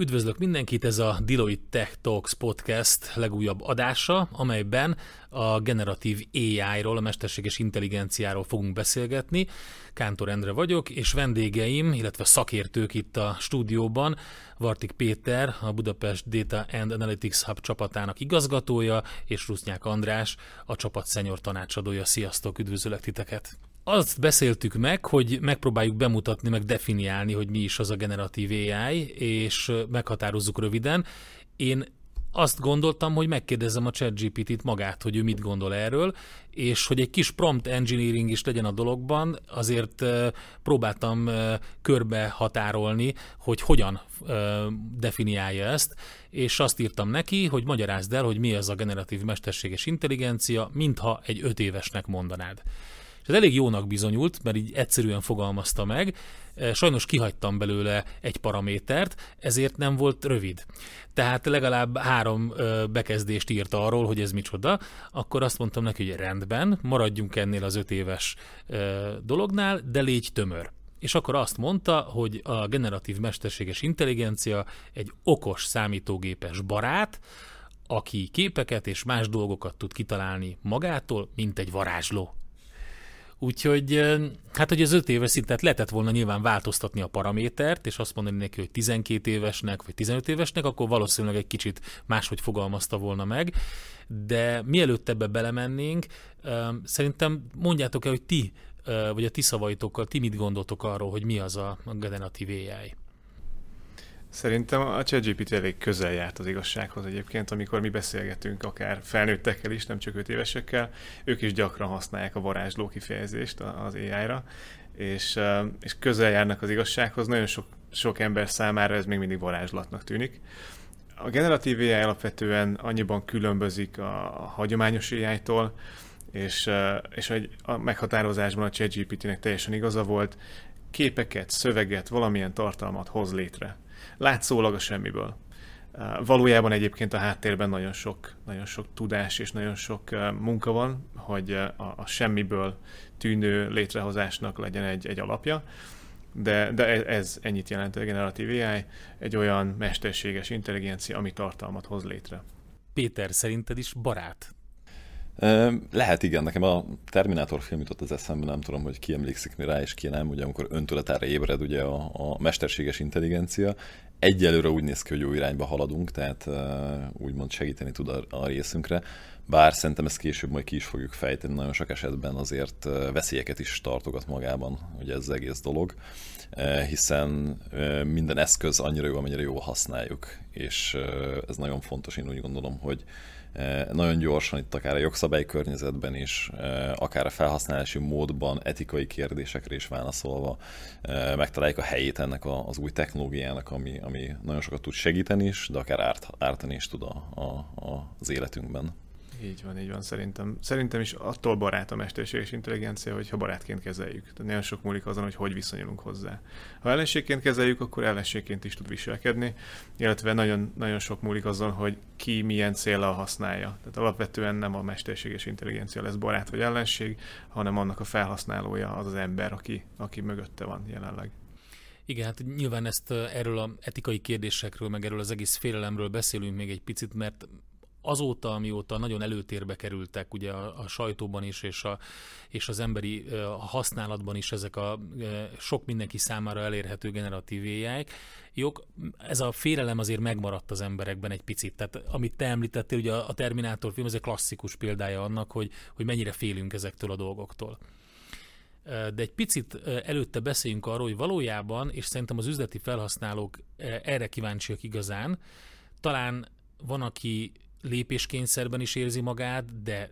Üdvözlök mindenkit, ez a Deloitte Tech Talks podcast legújabb adása, amelyben a generatív AI-ról, a mesterséges intelligenciáról fogunk beszélgetni. Kántor Endre vagyok, és vendégeim, illetve szakértők itt a stúdióban, Vartik Péter, a Budapest Data and Analytics Hub csapatának igazgatója, és Rusznyák András, a csapat szenyor tanácsadója. Sziasztok, üdvözöllek titeket! Azt beszéltük meg, hogy megpróbáljuk bemutatni, meg definiálni, hogy mi is az a generatív AI, és meghatározzuk röviden. Én azt gondoltam, hogy megkérdezem a ChatGPT-t magát, hogy ő mit gondol erről, és hogy egy kis prompt engineering is legyen a dologban, azért próbáltam körbe határolni, hogy hogyan definiálja ezt, és azt írtam neki, hogy magyarázd el, hogy mi az a generatív mesterséges intelligencia, mintha egy öt évesnek mondanád. Ez elég jónak bizonyult, mert így egyszerűen fogalmazta meg. E, sajnos kihagytam belőle egy paramétert, ezért nem volt rövid. Tehát legalább három bekezdést írt arról, hogy ez micsoda. Akkor azt mondtam neki, hogy rendben, maradjunk ennél az öt éves dolognál, de légy tömör. És akkor azt mondta, hogy a generatív mesterséges intelligencia egy okos számítógépes barát, aki képeket és más dolgokat tud kitalálni magától, mint egy varázsló. Úgyhogy hát, hogy az öt éves szintet lehetett volna nyilván változtatni a paramétert, és azt mondani neki, hogy 12 évesnek, vagy 15 évesnek, akkor valószínűleg egy kicsit máshogy fogalmazta volna meg. De mielőtt ebbe belemennénk, szerintem mondjátok el, hogy ti, vagy a ti szavaitokkal, ti mit gondoltok arról, hogy mi az a generatív AI? Szerintem a ChatGPT elég közel járt az igazsághoz egyébként, amikor mi beszélgetünk akár felnőttekkel is, nem csak 5 évesekkel, ők is gyakran használják a varázsló kifejezést az AI-ra, és, és közel járnak az igazsághoz, nagyon sok, sok ember számára ez még mindig varázslatnak tűnik. A generatív AI alapvetően annyiban különbözik a, hagyományos AI-tól, és, és a meghatározásban a ChatGPT-nek teljesen igaza volt, képeket, szöveget, valamilyen tartalmat hoz létre látszólag a semmiből. Valójában egyébként a háttérben nagyon sok, nagyon sok tudás és nagyon sok munka van, hogy a, a semmiből tűnő létrehozásnak legyen egy, egy alapja, de, de e, ez ennyit jelent a generatív AI, egy olyan mesterséges intelligencia, ami tartalmat hoz létre. Péter, szerinted is barát lehet, igen. Nekem a Terminátor film jutott az eszembe, nem tudom, hogy ki emlékszik mi rá, és ki nem, ugye amikor öntudatára ébred ugye a, a mesterséges intelligencia. Egyelőre úgy néz ki, hogy jó irányba haladunk, tehát úgymond segíteni tud a, a részünkre. Bár szerintem ezt később majd ki is fogjuk fejteni, nagyon sok esetben azért veszélyeket is tartogat magában, ugye ez az egész dolog, hiszen minden eszköz annyira jó, amennyire jól használjuk, és ez nagyon fontos, én úgy gondolom, hogy nagyon gyorsan itt akár a jogszabályi környezetben is, eh, akár a felhasználási módban, etikai kérdésekre is válaszolva eh, megtaláljuk a helyét ennek az új technológiának, ami, ami nagyon sokat tud segíteni is, de akár árt, ártani is tud a, a, az életünkben. Így van, így van, szerintem. Szerintem is attól barát a mesterséges intelligencia, hogyha barátként kezeljük. Tehát nagyon sok múlik azon, hogy hogy viszonyulunk hozzá. Ha ellenségként kezeljük, akkor ellenségként is tud viselkedni, illetve nagyon, nagyon sok múlik azon, hogy ki milyen célra használja. Tehát alapvetően nem a mesterséges intelligencia lesz barát vagy ellenség, hanem annak a felhasználója az az ember, aki, aki mögötte van jelenleg. Igen, hát nyilván ezt erről a etikai kérdésekről, meg erről az egész félelemről beszélünk még egy picit, mert azóta, amióta nagyon előtérbe kerültek ugye a, a sajtóban is, és, a, és az emberi a használatban is ezek a sok mindenki számára elérhető generatív ai jók, ez a félelem azért megmaradt az emberekben egy picit. Tehát amit te említettél, ugye a Terminátor film, ez egy klasszikus példája annak, hogy, hogy mennyire félünk ezektől a dolgoktól. De egy picit előtte beszéljünk arról, hogy valójában, és szerintem az üzleti felhasználók erre kíváncsiak igazán, talán van, aki lépéskényszerben is érzi magát, de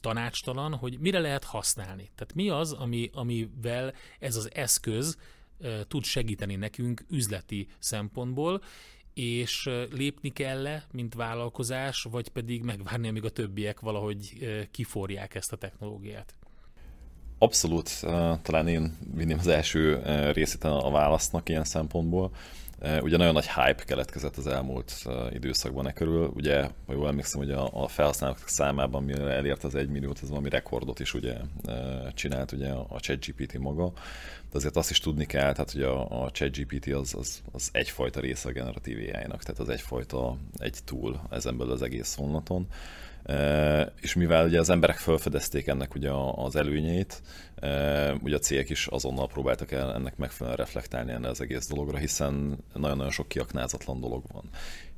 tanácstalan, hogy mire lehet használni. Tehát mi az, ami, amivel ez az eszköz e, tud segíteni nekünk üzleti szempontból, és lépni kell-e, mint vállalkozás, vagy pedig megvárni, amíg a többiek valahogy e, kiforják ezt a technológiát? Abszolút, talán én vinném az első részét a válasznak ilyen szempontból Ugye nagyon nagy hype keletkezett az elmúlt időszakban e körül. Ugye, ha jól emlékszem, hogy a, a felhasználók számában, mire elért az egy milliót, az valami rekordot is ugye csinált ugye a ChatGPT maga. De azért azt is tudni kell, tehát hogy a, a ChatGPT az, az, az egyfajta része a generatív AI-nak, tehát az egyfajta, egy tool ezen belül az egész honlaton és mivel ugye az emberek felfedezték ennek ugye az előnyeit, ugye a cégek is azonnal próbáltak el ennek megfelelően reflektálni ennek az egész dologra, hiszen nagyon-nagyon sok kiaknázatlan dolog van.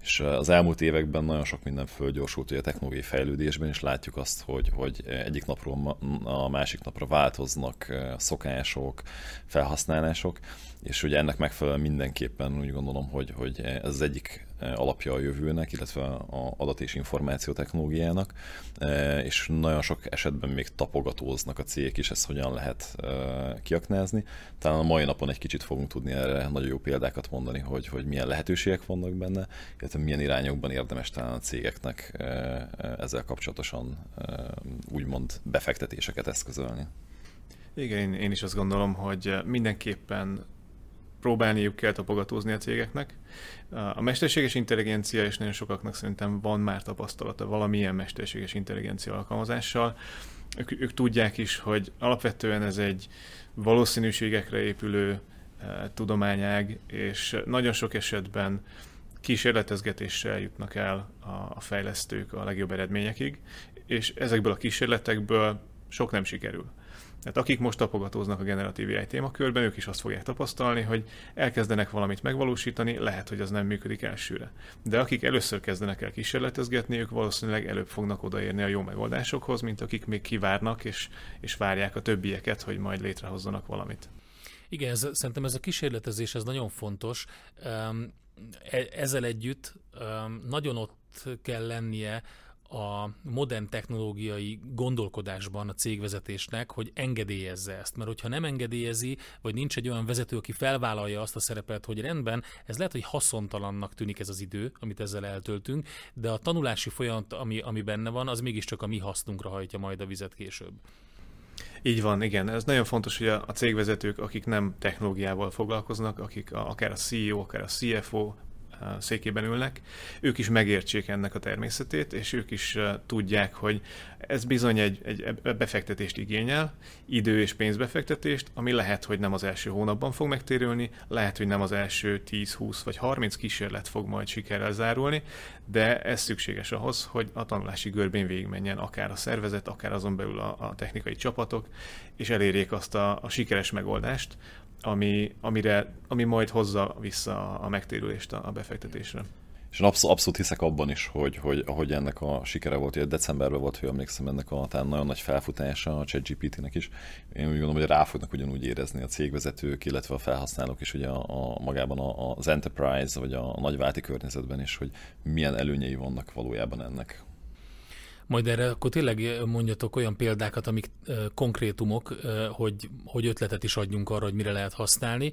És az elmúlt években nagyon sok minden fölgyorsult ugye a technológiai fejlődésben, és látjuk azt, hogy, hogy egyik napról a másik napra változnak szokások, felhasználások, és ugye ennek megfelelően mindenképpen úgy gondolom, hogy, hogy ez az egyik alapja a jövőnek, illetve a adat és információ technológiának, és nagyon sok esetben még tapogatóznak a cégek is, ezt hogyan lehet kiaknázni. Talán a mai napon egy kicsit fogunk tudni erre nagyon jó példákat mondani, hogy, hogy milyen lehetőségek vannak benne, illetve milyen irányokban érdemes talán a cégeknek ezzel kapcsolatosan úgymond befektetéseket eszközölni. Igen, én is azt gondolom, hogy mindenképpen próbálniuk kell tapogatózni a cégeknek. A mesterséges intelligencia, és nagyon sokaknak szerintem van már tapasztalata valamilyen mesterséges intelligencia alkalmazással, ők, ők tudják is, hogy alapvetően ez egy valószínűségekre épülő e, tudományág, és nagyon sok esetben kísérletezgetéssel jutnak el a, a fejlesztők a legjobb eredményekig, és ezekből a kísérletekből sok nem sikerül. Tehát akik most tapogatóznak a generatív AI témakörben, ők is azt fogják tapasztalni, hogy elkezdenek valamit megvalósítani, lehet, hogy az nem működik elsőre. De akik először kezdenek el kísérletezgetni, ők valószínűleg előbb fognak odaérni a jó megoldásokhoz, mint akik még kivárnak és, és várják a többieket, hogy majd létrehozzanak valamit. Igen, ez, szerintem ez a kísérletezés ez nagyon fontos. E, ezzel együtt nagyon ott kell lennie a modern technológiai gondolkodásban a cégvezetésnek, hogy engedélyezze ezt. Mert hogyha nem engedélyezi, vagy nincs egy olyan vezető, aki felvállalja azt a szerepet, hogy rendben, ez lehet, hogy haszontalannak tűnik ez az idő, amit ezzel eltöltünk, de a tanulási folyamat, ami, ami benne van, az mégiscsak a mi hasznunkra hajtja majd a vizet később. Így van, igen. Ez nagyon fontos, hogy a, cégvezetők, akik nem technológiával foglalkoznak, akik a, akár a CEO, akár a CFO, székében ülnek, ők is megértsék ennek a természetét, és ők is tudják, hogy ez bizony egy, egy befektetést igényel, idő és pénzbefektetést, ami lehet, hogy nem az első hónapban fog megtérülni, lehet, hogy nem az első 10, 20 vagy 30 kísérlet fog majd sikerrel zárulni, de ez szükséges ahhoz, hogy a tanulási görbén végigmenjen akár a szervezet, akár azon belül a, a technikai csapatok, és elérjék azt a, a sikeres megoldást, ami, amire, ami majd hozza vissza a megtérülést a befektetésre. És én abszolút, abszolút hiszek abban is, hogy, hogy ahogy ennek a sikere volt, hogy decemberben volt, hogy emlékszem ennek a talán nagyon nagy felfutása a ChatGPT-nek is. Én úgy gondolom, hogy rá fognak ugyanúgy érezni a cégvezetők, illetve a felhasználók is ugye a, a magában a, az enterprise, vagy a, a nagyváti környezetben is, hogy milyen előnyei vannak valójában ennek. Majd erre akkor tényleg mondjatok olyan példákat, amik konkrétumok, hogy, hogy ötletet is adjunk arra, hogy mire lehet használni.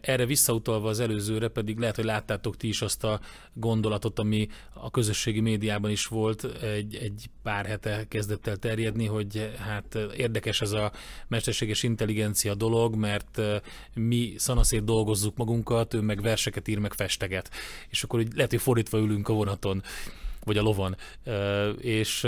Erre visszautalva az előzőre pedig lehet, hogy láttátok ti is azt a gondolatot, ami a közösségi médiában is volt, egy, egy pár hete kezdett el terjedni, hogy hát érdekes ez a mesterséges intelligencia dolog, mert mi szanaszét dolgozzuk magunkat, ő meg verseket ír, meg festeget. És akkor úgy lehet, hogy fordítva ülünk a vonaton vagy a lovon. És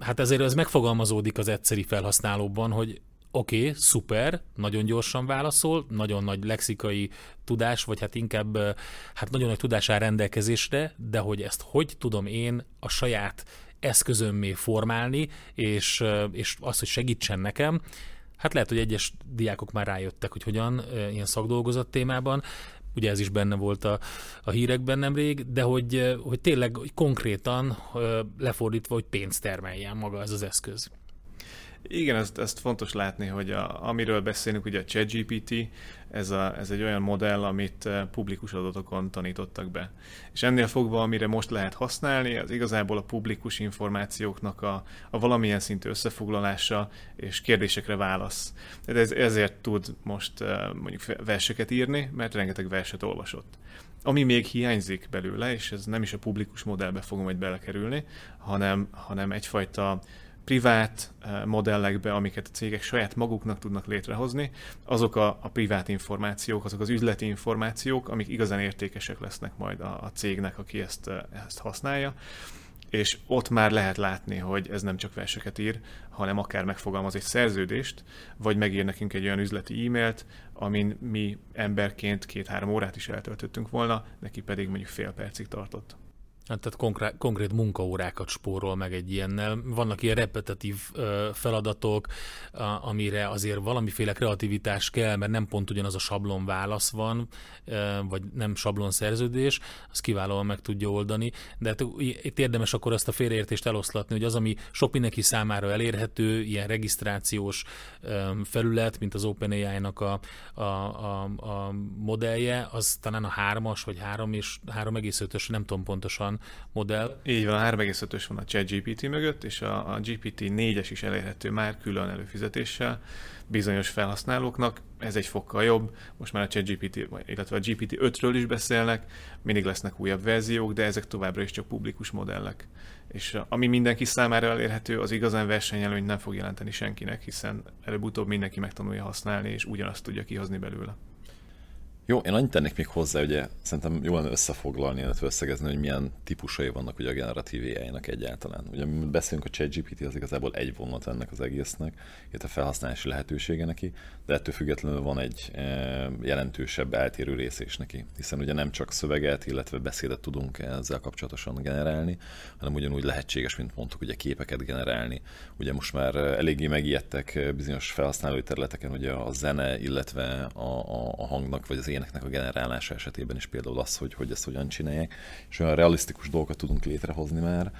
hát ezért ez megfogalmazódik az egyszeri felhasználóban, hogy oké, okay, szuper, nagyon gyorsan válaszol, nagyon nagy lexikai tudás, vagy hát inkább hát nagyon nagy tudás áll rendelkezésre, de hogy ezt hogy tudom én a saját eszközömmé formálni, és, és azt, hogy segítsen nekem, Hát lehet, hogy egyes diákok már rájöttek, hogy hogyan ilyen szakdolgozat témában, ugye ez is benne volt a, a hírekben nemrég, de hogy, hogy tényleg hogy konkrétan lefordítva, hogy pénzt termeljen maga ez az eszköz. Igen, ezt, ezt fontos látni, hogy a, amiről beszélünk, ugye a ChatGPT, ez, a, ez egy olyan modell, amit eh, publikus adatokon tanítottak be. És ennél fogva, amire most lehet használni, az igazából a publikus információknak a, a valamilyen szintű összefoglalása és kérdésekre válasz. De ez, ezért tud most eh, mondjuk verseket írni, mert rengeteg verset olvasott. Ami még hiányzik belőle, és ez nem is a publikus modellbe fog majd belekerülni, hanem, hanem egyfajta privát modellekbe, amiket a cégek saját maguknak tudnak létrehozni, azok a, a privát információk, azok az üzleti információk, amik igazán értékesek lesznek majd a, a cégnek, aki ezt, ezt használja és ott már lehet látni, hogy ez nem csak verseket ír, hanem akár megfogalmaz egy szerződést, vagy megír nekünk egy olyan üzleti e-mailt, amin mi emberként két-három órát is eltöltöttünk volna, neki pedig mondjuk fél percig tartott. Hát tehát konkrét, konkrét munkaórákat spórol meg egy ilyennel. Vannak ilyen repetitív ö, feladatok, a, amire azért valamiféle kreativitás kell, mert nem pont ugyanaz a sablon válasz van, ö, vagy nem sablon szerződés, az kiválóan meg tudja oldani. De hát itt érdemes akkor ezt a félreértést eloszlatni, hogy az, ami sok mindenki számára elérhető, ilyen regisztrációs ö, felület, mint az OpenAI-nak a, a, a, a modellje, az talán a hármas, vagy három és 3,5-ös, nem tudom pontosan modell. Így van, a 3,5-ös van a ChatGPT mögött, és a, a GPT 4-es is elérhető már külön előfizetéssel bizonyos felhasználóknak. Ez egy fokkal jobb. Most már a ChatGPT, illetve a GPT 5-ről is beszélnek, mindig lesznek újabb verziók, de ezek továbbra is csak publikus modellek. És ami mindenki számára elérhető, az igazán versenyelőny nem fog jelenteni senkinek, hiszen előbb-utóbb mindenki megtanulja használni, és ugyanazt tudja kihozni belőle. Jó, én annyit tennék még hozzá, ugye szerintem jól lenne összefoglalni, illetve összegezni, hogy milyen típusai vannak ugye a generatív AI-nak egyáltalán. Ugye mi beszélünk a ChatGPT, az igazából egy vonat ennek az egésznek, illetve felhasználási lehetősége neki, de ettől függetlenül van egy e, jelentősebb eltérő rész is neki, hiszen ugye nem csak szöveget, illetve beszédet tudunk ezzel kapcsolatosan generálni, hanem ugyanúgy lehetséges, mint mondtuk, ugye képeket generálni. Ugye most már eléggé megijedtek bizonyos felhasználói területeken ugye a zene, illetve a, a, a hangnak, vagy az éneknek a generálása esetében is például az, hogy, hogy ezt hogyan csinálják, és olyan realisztikus dolgokat tudunk létrehozni már,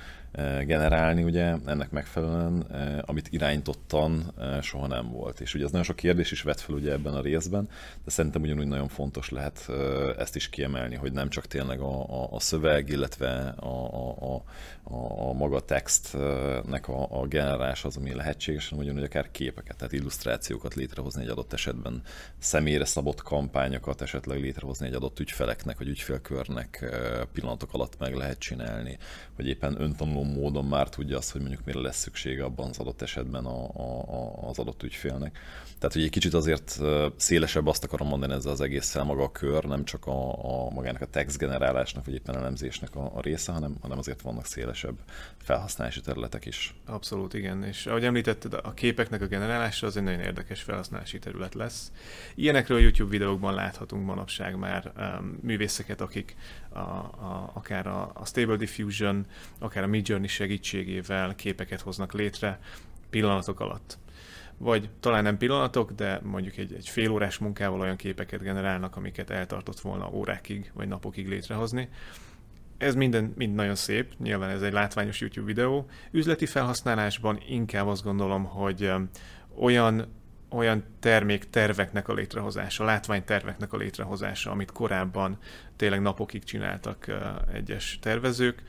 generálni, ugye ennek megfelelően, amit irányítottan soha nem volt. És ugye az nagyon sok kérdés is vet fel ugye ebben a részben, de szerintem ugyanúgy nagyon fontos lehet ezt is kiemelni, hogy nem csak tényleg a, a, a szöveg, illetve a, a, a, a maga textnek a, a generálás az, ami lehetséges, hanem ugyanúgy akár képeket, tehát illusztrációkat létrehozni egy adott esetben, személyre szabott kampányokat esetleg létrehozni egy adott ügyfeleknek, vagy ügyfélkörnek pillanatok alatt meg lehet csinálni, vagy éppen öntanuló módon már tudja azt, hogy mondjuk mire lesz szüksége abban az adott esetben a, a, az adott ügyfélnek. Tehát, hogy egy kicsit azért szélesebb azt akarom mondani ezzel az egésszel maga a kör, nem csak a, a magának a text generálásnak, vagy éppen elemzésnek a, a része, hanem, hanem azért vannak szélesebb felhasználási területek is. Abszolút, igen. És ahogy említetted, a képeknek a generálása az egy nagyon érdekes felhasználási terület lesz. Ilyenekről YouTube videókban láthatunk manapság már um, művészeket, akik a, a, akár a, a Stable Diffusion, akár a Midjourney segítségével képeket hoznak létre pillanatok alatt vagy talán nem pillanatok, de mondjuk egy, egy fél órás munkával olyan képeket generálnak, amiket eltartott volna órákig vagy napokig létrehozni. Ez minden mind nagyon szép, nyilván ez egy látványos YouTube videó. Üzleti felhasználásban inkább azt gondolom, hogy olyan olyan termék terveknek a létrehozása, látványterveknek a létrehozása, amit korábban tényleg napokig csináltak egyes tervezők,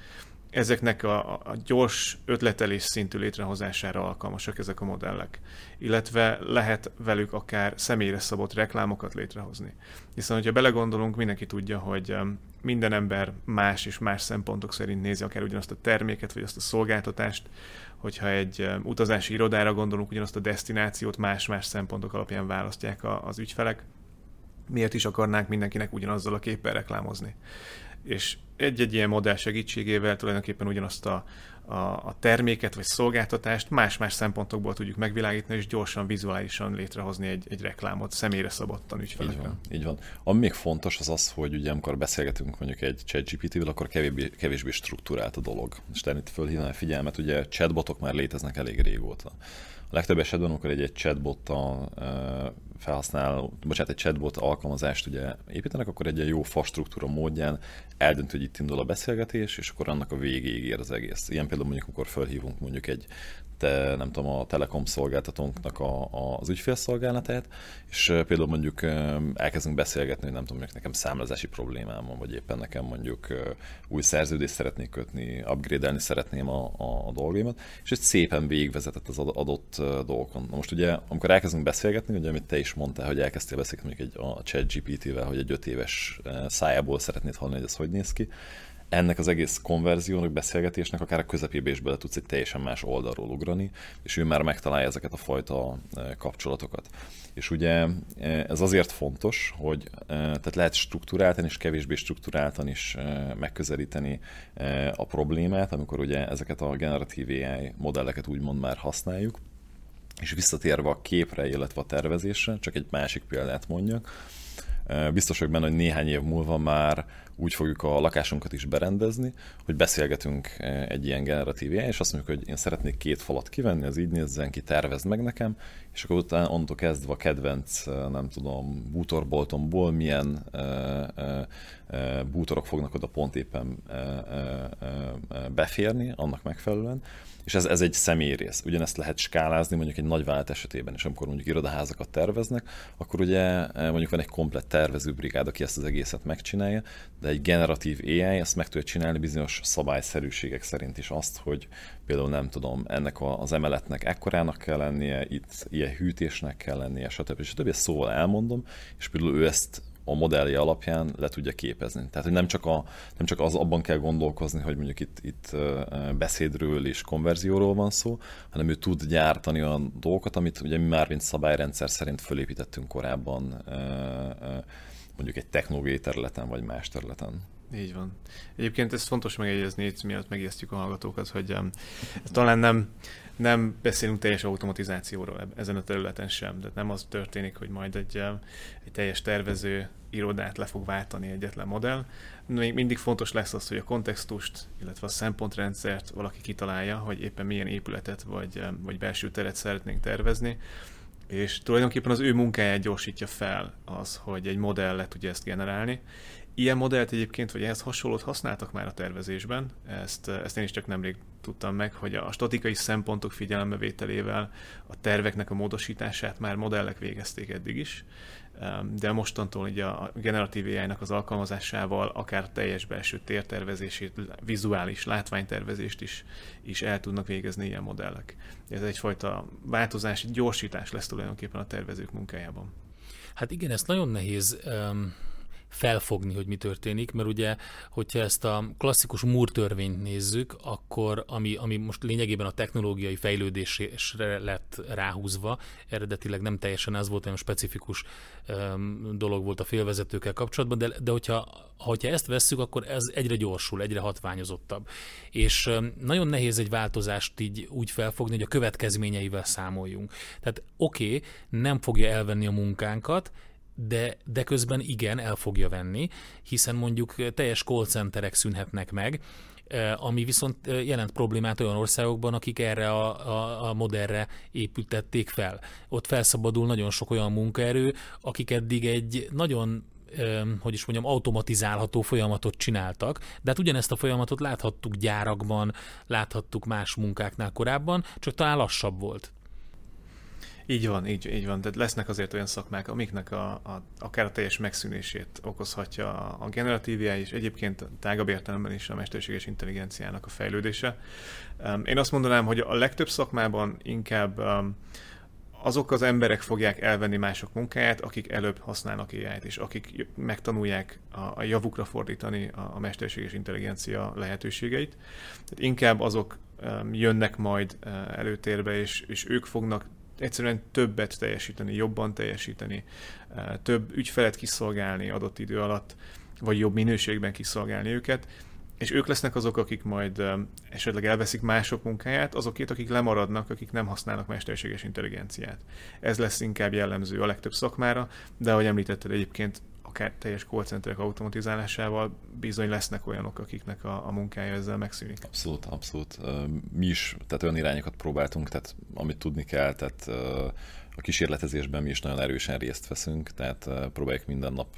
ezeknek a, a gyors ötletelés szintű létrehozására alkalmasak ezek a modellek. Illetve lehet velük akár személyre szabott reklámokat létrehozni. Hiszen, hogyha belegondolunk, mindenki tudja, hogy minden ember más és más szempontok szerint nézi akár ugyanazt a terméket, vagy azt a szolgáltatást, hogyha egy utazási irodára gondolunk, ugyanazt a destinációt más-más szempontok alapján választják az ügyfelek, miért is akarnánk mindenkinek ugyanazzal a képpel reklámozni? És egy-egy ilyen modell segítségével tulajdonképpen ugyanazt a, a, a terméket vagy szolgáltatást más-más szempontokból tudjuk megvilágítani, és gyorsan, vizuálisan létrehozni egy, egy reklámot személyre szabottan ügyfelekre. Így van, így van. Ami még fontos az az, hogy ugye amikor beszélgetünk mondjuk egy ChatGPT-vel, akkor kevésbé, kevésbé struktúrált a dolog. És itt fölhívnál a figyelmet, ugye chatbotok már léteznek elég régóta. A legtöbb esetben, amikor egy, egy chatbottal felhasznál, bocsánat, egy chatbot alkalmazást ugye építenek, akkor egy jó fa struktúra módján eldönt, hogy itt indul a beszélgetés, és akkor annak a végéig ér az egész. Ilyen például mondjuk, amikor felhívunk mondjuk egy te, nem tudom, a Telekom szolgáltatónknak a, a, az ügyfélszolgálatát, és például mondjuk elkezdünk beszélgetni, hogy nem tudom, hogy nekem számlázási problémám van, vagy éppen nekem mondjuk új szerződést szeretnék kötni, upgrade-elni szeretném a, a, a dolgaimat, és egy szépen végigvezetett az adott dolgokon. Na most ugye, amikor elkezdünk beszélgetni, ugye amit te is mondtál, hogy elkezdtél beszélgetni mondjuk egy, a chat GPT-vel, hogy egy öt éves szájából szeretnéd hallani, hogy ez hogy néz ki, ennek az egész konverziónak, beszélgetésnek akár a közepébe is bele tudsz egy teljesen más oldalról ugrani, és ő már megtalálja ezeket a fajta kapcsolatokat. És ugye ez azért fontos, hogy tehát lehet struktúráltan és kevésbé struktúráltan is megközelíteni a problémát, amikor ugye ezeket a generatív AI modelleket úgymond már használjuk, és visszatérve a képre, illetve a tervezésre, csak egy másik példát mondjak, biztos vagyok benne, hogy néhány év múlva már úgy fogjuk a lakásunkat is berendezni, hogy beszélgetünk egy ilyen generatív AI, és azt mondjuk, hogy én szeretnék két falat kivenni, az így nézzen ki, tervezd meg nekem, és akkor utána onnantól kezdve a kedvenc, nem tudom, bútorboltomból milyen bútorok fognak oda pont éppen beférni, annak megfelelően, és ez, ez egy személyrész. Ugyanezt lehet skálázni mondjuk egy nagy vált esetében, és amikor mondjuk irodaházakat terveznek, akkor ugye mondjuk van egy komplett tervezőbrigád, aki ezt az egészet megcsinálja, de egy generatív AI ezt meg tudja csinálni bizonyos szabályszerűségek szerint is azt, hogy például nem tudom, ennek az emeletnek ekkorának kell lennie, itt ilyen hűtésnek kell lennie, stb. stb. Ezt szóval elmondom, és például ő ezt a modellje alapján le tudja képezni. Tehát, hogy nem csak, a, nem csak az abban kell gondolkozni, hogy mondjuk itt, itt beszédről és konverzióról van szó, hanem ő tud gyártani olyan dolgokat, amit ugye mi már mint szabályrendszer szerint fölépítettünk korábban mondjuk egy technológiai területen vagy más területen. Így van. Egyébként ez fontos megjegyezni, itt miatt megijesztjük a hallgatókat, hogy um, talán nem, nem beszélünk teljes automatizációról ezen a területen sem. De nem az történik, hogy majd egy, um, egy teljes tervező irodát le fog váltani egyetlen modell. Még mindig fontos lesz az, hogy a kontextust, illetve a szempontrendszert valaki kitalálja, hogy éppen milyen épületet vagy, um, vagy belső teret szeretnénk tervezni és tulajdonképpen az ő munkáját gyorsítja fel az, hogy egy modell le tudja ezt generálni, Ilyen modellt egyébként, vagy ehhez hasonlót használtak már a tervezésben, ezt, ezt én is csak nemrég tudtam meg, hogy a statikai szempontok figyelembevételével a terveknek a módosítását már modellek végezték eddig is, de mostantól ugye a generatív ai az alkalmazásával akár teljes belső tértervezését, vizuális látványtervezést is, is el tudnak végezni ilyen modellek. Ez egyfajta változás, gyorsítás lesz tulajdonképpen a tervezők munkájában. Hát igen, ezt nagyon nehéz um felfogni, hogy mi történik, mert ugye, hogyha ezt a klasszikus Moore törvényt nézzük, akkor ami, ami most lényegében a technológiai fejlődésre lett ráhúzva, eredetileg nem teljesen ez volt, olyan specifikus um, dolog volt a félvezetőkkel kapcsolatban, de, de hogyha, hogyha ezt vesszük, akkor ez egyre gyorsul, egyre hatványozottabb. És um, nagyon nehéz egy változást így úgy felfogni, hogy a következményeivel számoljunk. Tehát oké, okay, nem fogja elvenni a munkánkat, de, de közben igen, el fogja venni, hiszen mondjuk teljes call centerek szűnhetnek meg, eh, ami viszont eh, jelent problémát olyan országokban, akik erre a, a, a modellre építették fel. Ott felszabadul nagyon sok olyan munkaerő, akik eddig egy nagyon eh, hogy is mondjam, automatizálható folyamatot csináltak, de hát ugyanezt a folyamatot láthattuk gyárakban, láthattuk más munkáknál korábban, csak talán lassabb volt. Így van, így, így van. Tehát lesznek azért olyan szakmák, amiknek a, a, akár a teljes megszűnését okozhatja a, generatív és egyébként tágabb értelemben is a mesterséges intelligenciának a fejlődése. Én azt mondanám, hogy a legtöbb szakmában inkább azok az emberek fogják elvenni mások munkáját, akik előbb használnak ai és akik megtanulják a, javukra fordítani a, a mesterséges intelligencia lehetőségeit. Tehát inkább azok jönnek majd uh, előtérbe, és, és ők fognak egyszerűen többet teljesíteni, jobban teljesíteni, eh, több ügyfelet kiszolgálni adott idő alatt, vagy jobb minőségben kiszolgálni őket, és ők lesznek azok, akik majd eh, esetleg elveszik mások munkáját, azokét, akik lemaradnak, akik nem használnak mesterséges intelligenciát. Ez lesz inkább jellemző a legtöbb szakmára, de ahogy említetted egyébként akár teljes callcenterek automatizálásával bizony lesznek olyanok, akiknek a, a munkája ezzel megszűnik. Abszolút, abszolút. Mi is tehát olyan irányokat próbáltunk, tehát amit tudni kell, tehát a kísérletezésben mi is nagyon erősen részt veszünk, tehát próbáljuk minden nap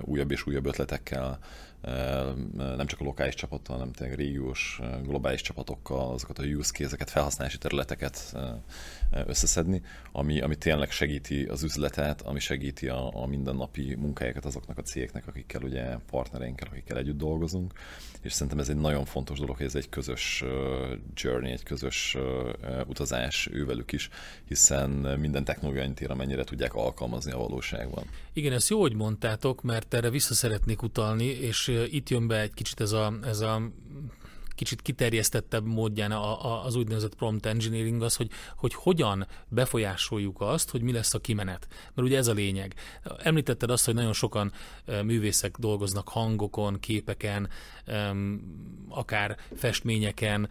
újabb és újabb ötletekkel nem csak a lokális csapattal, hanem tényleg régiós, globális csapatokkal azokat a use case-eket, felhasználási területeket összeszedni, ami, ami tényleg segíti az üzletet, ami segíti a, a mindennapi munkájukat azoknak a cégeknek, akikkel ugye partnereinkkel, akikkel együtt dolgozunk, és szerintem ez egy nagyon fontos dolog, hogy ez egy közös journey, egy közös utazás ővelük is, hiszen minden technológiai tér, amennyire tudják alkalmazni a valóságban. Igen, ezt jó, hogy mondtátok, mert erre vissza szeretnék utalni, és itt jön be egy kicsit ez a, ez a kicsit kiterjesztettebb módján a, a, az úgynevezett prompt engineering az, hogy, hogy hogyan befolyásoljuk azt, hogy mi lesz a kimenet. Mert ugye ez a lényeg. Említetted azt, hogy nagyon sokan művészek dolgoznak hangokon, képeken, akár festményeken,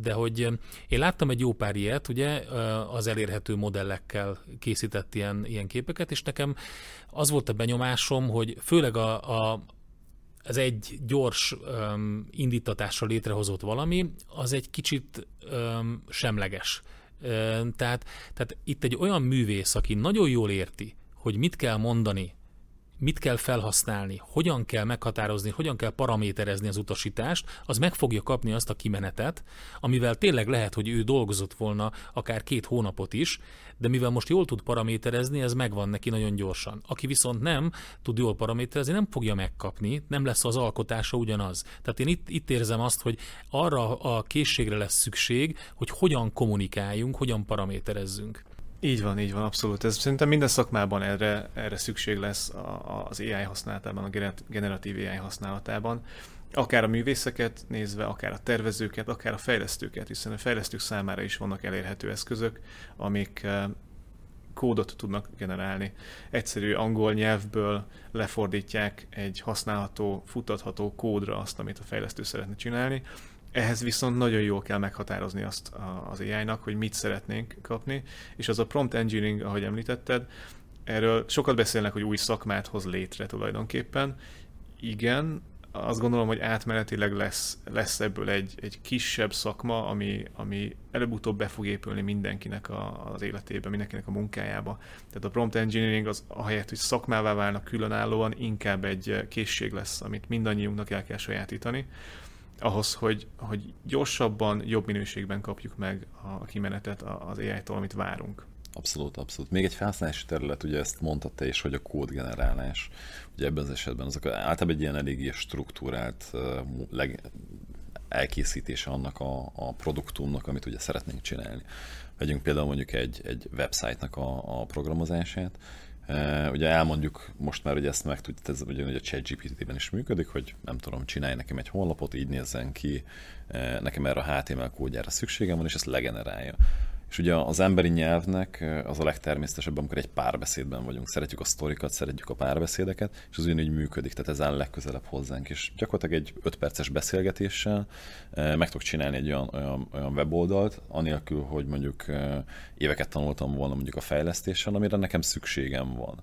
de hogy én láttam egy jó pár ilyet, ugye, az elérhető modellekkel készített ilyen, ilyen képeket, és nekem az volt a benyomásom, hogy főleg a, a, ez egy gyors um, indítatásra létrehozott valami, az egy kicsit um, semleges. Um, tehát, tehát itt egy olyan művész, aki nagyon jól érti, hogy mit kell mondani mit kell felhasználni, hogyan kell meghatározni, hogyan kell paraméterezni az utasítást, az meg fogja kapni azt a kimenetet, amivel tényleg lehet, hogy ő dolgozott volna akár két hónapot is, de mivel most jól tud paraméterezni, ez megvan neki nagyon gyorsan. Aki viszont nem tud jól paraméterezni, nem fogja megkapni, nem lesz az alkotása ugyanaz. Tehát én itt, itt érzem azt, hogy arra a készségre lesz szükség, hogy hogyan kommunikáljunk, hogyan paraméterezzünk. Így van, így van, abszolút. Ez szerintem minden szakmában erre, erre szükség lesz az AI használatában, a generatív AI használatában. Akár a művészeket nézve, akár a tervezőket, akár a fejlesztőket, hiszen a fejlesztők számára is vannak elérhető eszközök, amik eh, kódot tudnak generálni. Egyszerű angol nyelvből lefordítják egy használható, futatható kódra azt, amit a fejlesztő szeretne csinálni, ehhez viszont nagyon jól kell meghatározni azt az AI-nak, hogy mit szeretnénk kapni, és az a prompt engineering, ahogy említetted, erről sokat beszélnek, hogy új szakmát hoz létre tulajdonképpen. Igen, azt gondolom, hogy átmenetileg lesz, lesz ebből egy, egy kisebb szakma, ami, ami előbb-utóbb be fog épülni mindenkinek a, az életébe, mindenkinek a munkájába. Tehát a prompt engineering az ahelyett, hogy szakmává válnak különállóan, inkább egy készség lesz, amit mindannyiunknak el kell sajátítani ahhoz, hogy, hogy gyorsabban, jobb minőségben kapjuk meg a kimenetet az AI-tól, amit várunk. Abszolút, abszolút. Még egy felhasználási terület, ugye ezt mondtad te is, hogy a kódgenerálás. Ugye ebben az esetben azok általában egy ilyen eléggé struktúrált leg, elkészítése annak a, a produktumnak, amit ugye szeretnénk csinálni. Vegyünk például mondjuk egy, egy website-nak a, a programozását, Uh, ugye elmondjuk most már, hogy ezt meg tudjuk, ez ugye a ChatGPT-ben is működik, hogy nem tudom, csinálj nekem egy honlapot, így nézzen ki, uh, nekem erre a HTML kódjára szükségem van, és ezt legenerálja. És ugye az emberi nyelvnek az a legtermészetesebb, amikor egy párbeszédben vagyunk. Szeretjük a sztorikat, szeretjük a párbeszédeket, és az ugyanígy működik, tehát ez áll legközelebb hozzánk. És gyakorlatilag egy 5 perces beszélgetéssel meg tudok csinálni egy olyan, olyan, olyan weboldalt, anélkül, hogy mondjuk éveket tanultam volna mondjuk a fejlesztésen, amire nekem szükségem van.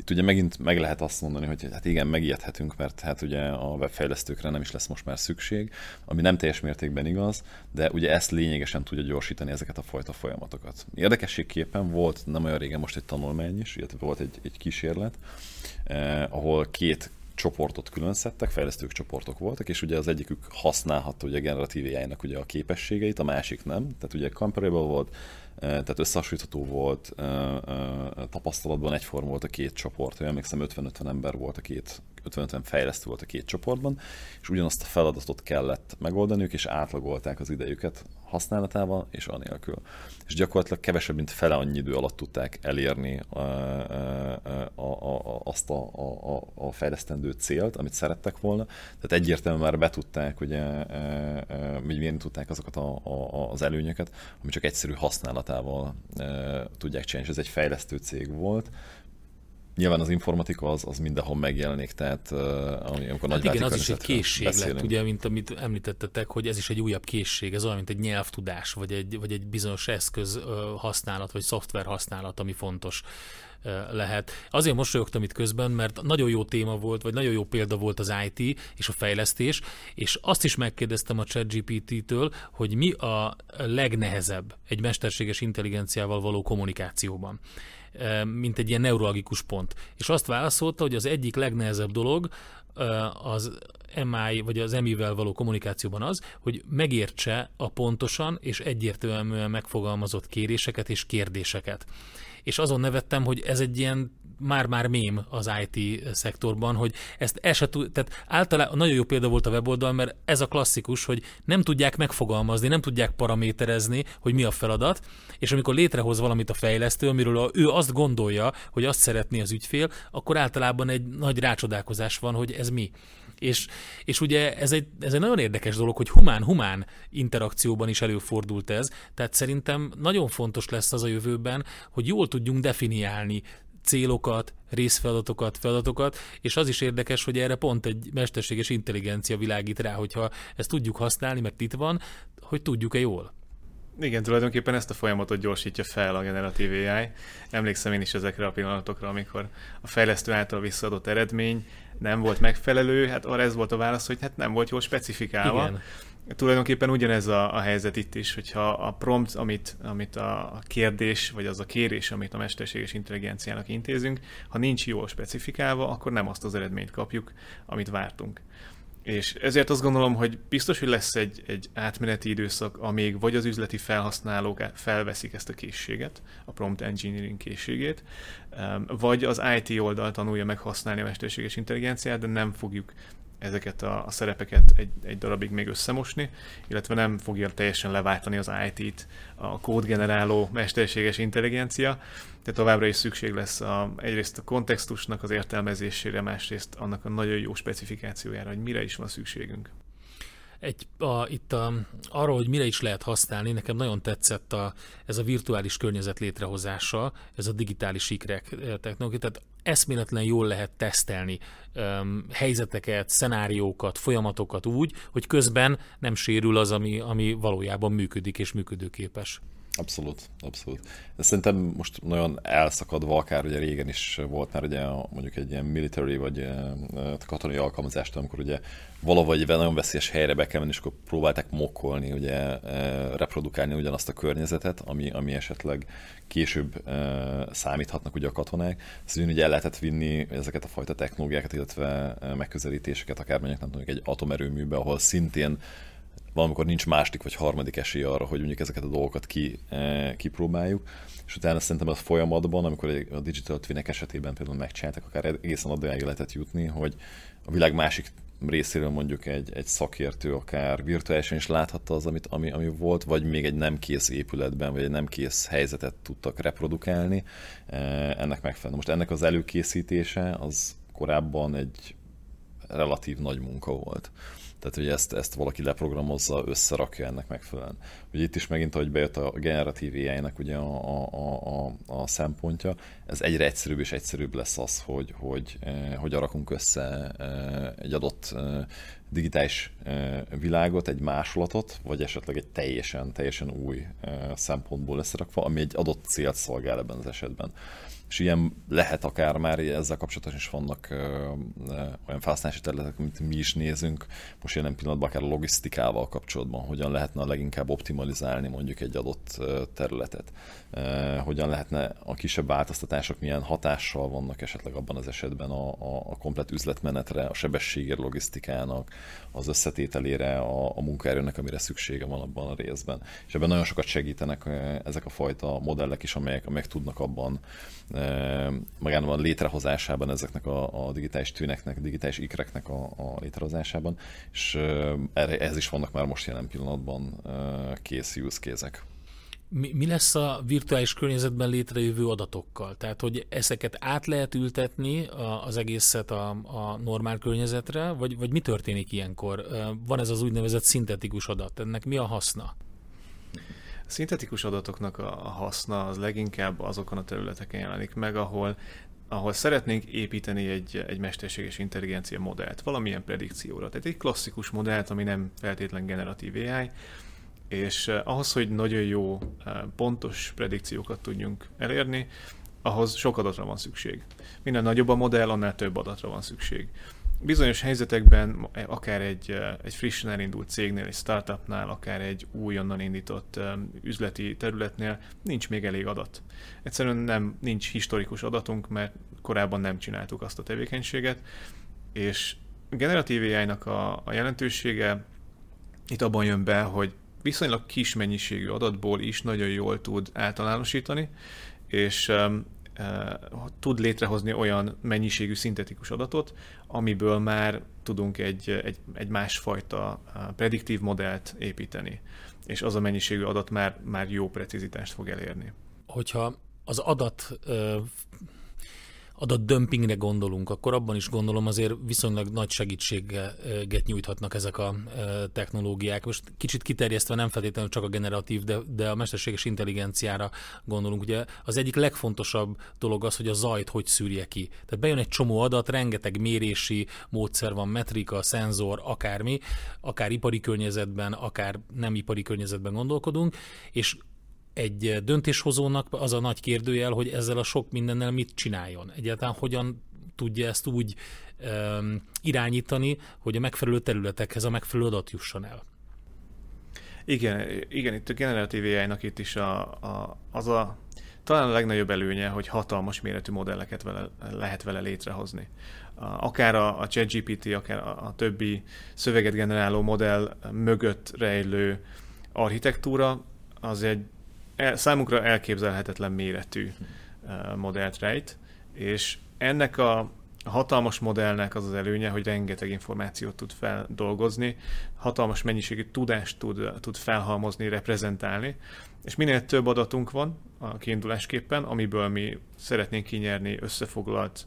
Itt ugye megint meg lehet azt mondani, hogy hát igen, megijedhetünk, mert hát ugye a webfejlesztőkre nem is lesz most már szükség, ami nem teljes mértékben igaz, de ugye ezt lényegesen tudja gyorsítani ezeket a fajta folyamatokat. Érdekességképpen volt nem olyan régen most egy tanulmány is, illetve volt egy, egy kísérlet, eh, ahol két csoportot külön szedtek, fejlesztők csoportok voltak, és ugye az egyikük használhatta ugye generatív ai ugye a képességeit, a másik nem. Tehát ugye comparable volt, tehát összehasonlítható volt, tapasztalatban egyforma volt a két csoport, olyan emlékszem 50-50 ember volt a két 50-50 fejlesztő volt a két csoportban, és ugyanazt a feladatot kellett megoldaniuk, és átlagolták az idejüket használatával és anélkül. És gyakorlatilag kevesebb, mint fele annyi idő alatt tudták elérni a, a, a, azt a, a, a fejlesztendő célt, amit szerettek volna. Tehát egyértelműen már betudták, hogy mérni tudták azokat a, a, az előnyöket, ami csak egyszerű használatával tudják csinálni, és ez egy fejlesztő cég volt, Nyilván az informatika az, az mindenhol megjelenik, tehát amikor hát nagy igen, az is egy készség beszélünk. lett, ugye, mint amit említettetek, hogy ez is egy újabb készség, ez olyan, mint egy nyelvtudás, vagy egy, vagy egy bizonyos eszköz használat, vagy szoftver használat, ami fontos lehet. Azért mosolyogtam itt közben, mert nagyon jó téma volt, vagy nagyon jó példa volt az IT és a fejlesztés, és azt is megkérdeztem a ChatGPT-től, hogy mi a legnehezebb egy mesterséges intelligenciával való kommunikációban mint egy ilyen neurologikus pont. És azt válaszolta, hogy az egyik legnehezebb dolog az MI vagy az MI-vel való kommunikációban az, hogy megértse a pontosan és egyértelműen megfogalmazott kéréseket és kérdéseket. És azon nevettem, hogy ez egy ilyen már-már mém az IT szektorban, hogy ezt el se tud, tehát általában nagyon jó példa volt a weboldal, mert ez a klasszikus, hogy nem tudják megfogalmazni, nem tudják paraméterezni, hogy mi a feladat, és amikor létrehoz valamit a fejlesztő, amiről ő azt gondolja, hogy azt szeretné az ügyfél, akkor általában egy nagy rácsodálkozás van, hogy ez mi. És, és ugye ez egy, ez egy nagyon érdekes dolog, hogy humán-humán interakcióban is előfordult ez, tehát szerintem nagyon fontos lesz az a jövőben, hogy jól tudjunk definiálni célokat, részfeladatokat, feladatokat, és az is érdekes, hogy erre pont egy mesterséges intelligencia világít rá, hogyha ezt tudjuk használni, mert itt van, hogy tudjuk-e jól. Igen, tulajdonképpen ezt a folyamatot gyorsítja fel a generatív AI. Emlékszem én is ezekre a pillanatokra, amikor a fejlesztő által visszaadott eredmény nem volt megfelelő, hát arra ez volt a válasz, hogy hát nem volt jól specifikálva. Igen. Tulajdonképpen ugyanez a, a helyzet itt is, hogyha a prompt, amit, amit a kérdés, vagy az a kérés, amit a mesterséges intelligenciának intézünk, ha nincs jól specifikálva, akkor nem azt az eredményt kapjuk, amit vártunk. És ezért azt gondolom, hogy biztos, hogy lesz egy, egy átmeneti időszak, amíg vagy az üzleti felhasználók felveszik ezt a készséget, a prompt engineering készségét, vagy az IT oldal tanulja meg használni a mesterséges intelligenciát, de nem fogjuk ezeket a, a szerepeket egy, egy darabig még összemosni, illetve nem fogja teljesen leváltani az IT-t a kódgeneráló mesterséges intelligencia, tehát továbbra is szükség lesz a, egyrészt a kontextusnak az értelmezésére, másrészt annak a nagyon jó specifikációjára, hogy mire is van szükségünk egy, a, itt a, arról, hogy mire is lehet használni, nekem nagyon tetszett a, ez a virtuális környezet létrehozása, ez a digitális ikrek technológia, tehát eszméletlen jól lehet tesztelni um, helyzeteket, szenáriókat, folyamatokat úgy, hogy közben nem sérül az, ami, ami valójában működik és működőképes. Abszolút, abszolút. De szerintem most nagyon elszakadva, akár ugye régen is volt már ugye mondjuk egy ilyen military vagy katonai alkalmazást, amikor ugye valahogy nagyon veszélyes helyre be kell menni, és akkor próbálták mokkolni, ugye reprodukálni ugyanazt a környezetet, ami, ami esetleg később számíthatnak ugye a katonák. Szóval ugye el lehetett vinni ezeket a fajta technológiákat, illetve megközelítéseket, akár mondjuk, nem tudom, egy atomerőműbe, ahol szintén valamikor nincs második vagy harmadik esély arra, hogy mondjuk ezeket a dolgokat ki, eh, kipróbáljuk, és utána szerintem a folyamatban, amikor a Digital Twinek esetében például megcsináltak, akár egészen addig lehetett jutni, hogy a világ másik részéről mondjuk egy, egy szakértő akár virtuálisan is láthatta az, amit, ami, ami volt, vagy még egy nem kész épületben, vagy egy nem kész helyzetet tudtak reprodukálni eh, ennek megfelelően. Most ennek az előkészítése az korábban egy relatív nagy munka volt. Tehát, hogy ezt, ezt valaki leprogramozza, összerakja ennek megfelelően. Ugye itt is megint, ahogy bejött a generatív ai ugye a, a, a, a, szempontja, ez egyre egyszerűbb és egyszerűbb lesz az, hogy, hogy, eh, hogy arakunk össze eh, egy adott eh, digitális világot, egy másolatot, vagy esetleg egy teljesen, teljesen új szempontból összerakva, ami egy adott célt szolgál ebben az esetben és ilyen lehet akár már, ezzel kapcsolatban is vannak ö, ö, olyan felhasználási területek, amit mi is nézünk, most jelen pillanatban akár a logisztikával kapcsolatban, hogyan lehetne a leginkább optimalizálni mondjuk egy adott területet, ö, hogyan lehetne a kisebb változtatások milyen hatással vannak esetleg abban az esetben a, a, a komplet üzletmenetre, a sebességére, logisztikának, az összetételére, a, a munkaerőnek, amire szüksége van abban a részben. És ebben nagyon sokat segítenek ezek a fajta modellek is, amelyek, amelyek tudnak abban magában a létrehozásában ezeknek a, a digitális tűneknek, digitális ikreknek a, a létrehozásában, és erre, ez is vannak már most jelen pillanatban kész use kézek. Mi, mi lesz a virtuális környezetben létrejövő adatokkal? Tehát, hogy ezeket át lehet ültetni az egészet a, a normál környezetre, vagy, vagy mi történik ilyenkor? Van ez az úgynevezett szintetikus adat, ennek mi a haszna? Szintetikus adatoknak a haszna az leginkább azokon a területeken jelenik meg, ahol ahol szeretnénk építeni egy, egy mesterséges intelligencia modellt, valamilyen predikcióra. Tehát egy klasszikus modellt, ami nem feltétlen generatív AI, és eh, ahhoz, hogy nagyon jó, eh, pontos predikciókat tudjunk elérni, ahhoz sok adatra van szükség. Minden nagyobb a modell, annál több adatra van szükség bizonyos helyzetekben, akár egy, egy frissen elindult cégnél, egy startupnál, akár egy újonnan indított üzleti területnél nincs még elég adat. Egyszerűen nem, nincs historikus adatunk, mert korábban nem csináltuk azt a tevékenységet, és generatív AI-nak a, a jelentősége itt abban jön be, hogy viszonylag kis mennyiségű adatból is nagyon jól tud általánosítani, és tud létrehozni olyan mennyiségű szintetikus adatot, amiből már tudunk egy, egy, egy másfajta prediktív modellt építeni, és az a mennyiségű adat már, már jó precizitást fog elérni. Hogyha az adat adatdömpingre gondolunk, akkor abban is gondolom azért viszonylag nagy segítséget nyújthatnak ezek a technológiák. Most kicsit kiterjesztve nem feltétlenül csak a generatív, de, de a mesterséges intelligenciára gondolunk. Ugye az egyik legfontosabb dolog az, hogy a zajt hogy szűrje ki. Tehát bejön egy csomó adat, rengeteg mérési módszer van, metrika, szenzor, akármi, akár ipari környezetben, akár nem ipari környezetben gondolkodunk, és egy döntéshozónak az a nagy kérdőjel, hogy ezzel a sok mindennel mit csináljon. Egyáltalán hogyan tudja ezt úgy um, irányítani, hogy a megfelelő területekhez a megfelelő adat jusson el. Igen, igen itt a generatív ai itt is a, a, az a talán a legnagyobb előnye, hogy hatalmas méretű modelleket vele, lehet vele létrehozni. Akár a, a ChatGPT, akár a, a többi szöveget generáló modell mögött rejlő architektúra, az egy el, számunkra elképzelhetetlen méretű modellt rejt, és ennek a hatalmas modellnek az az előnye, hogy rengeteg információt tud feldolgozni, hatalmas mennyiségű tudást tud, tud felhalmozni, reprezentálni, és minél több adatunk van a kiindulásképpen, amiből mi szeretnénk kinyerni összefoglalt,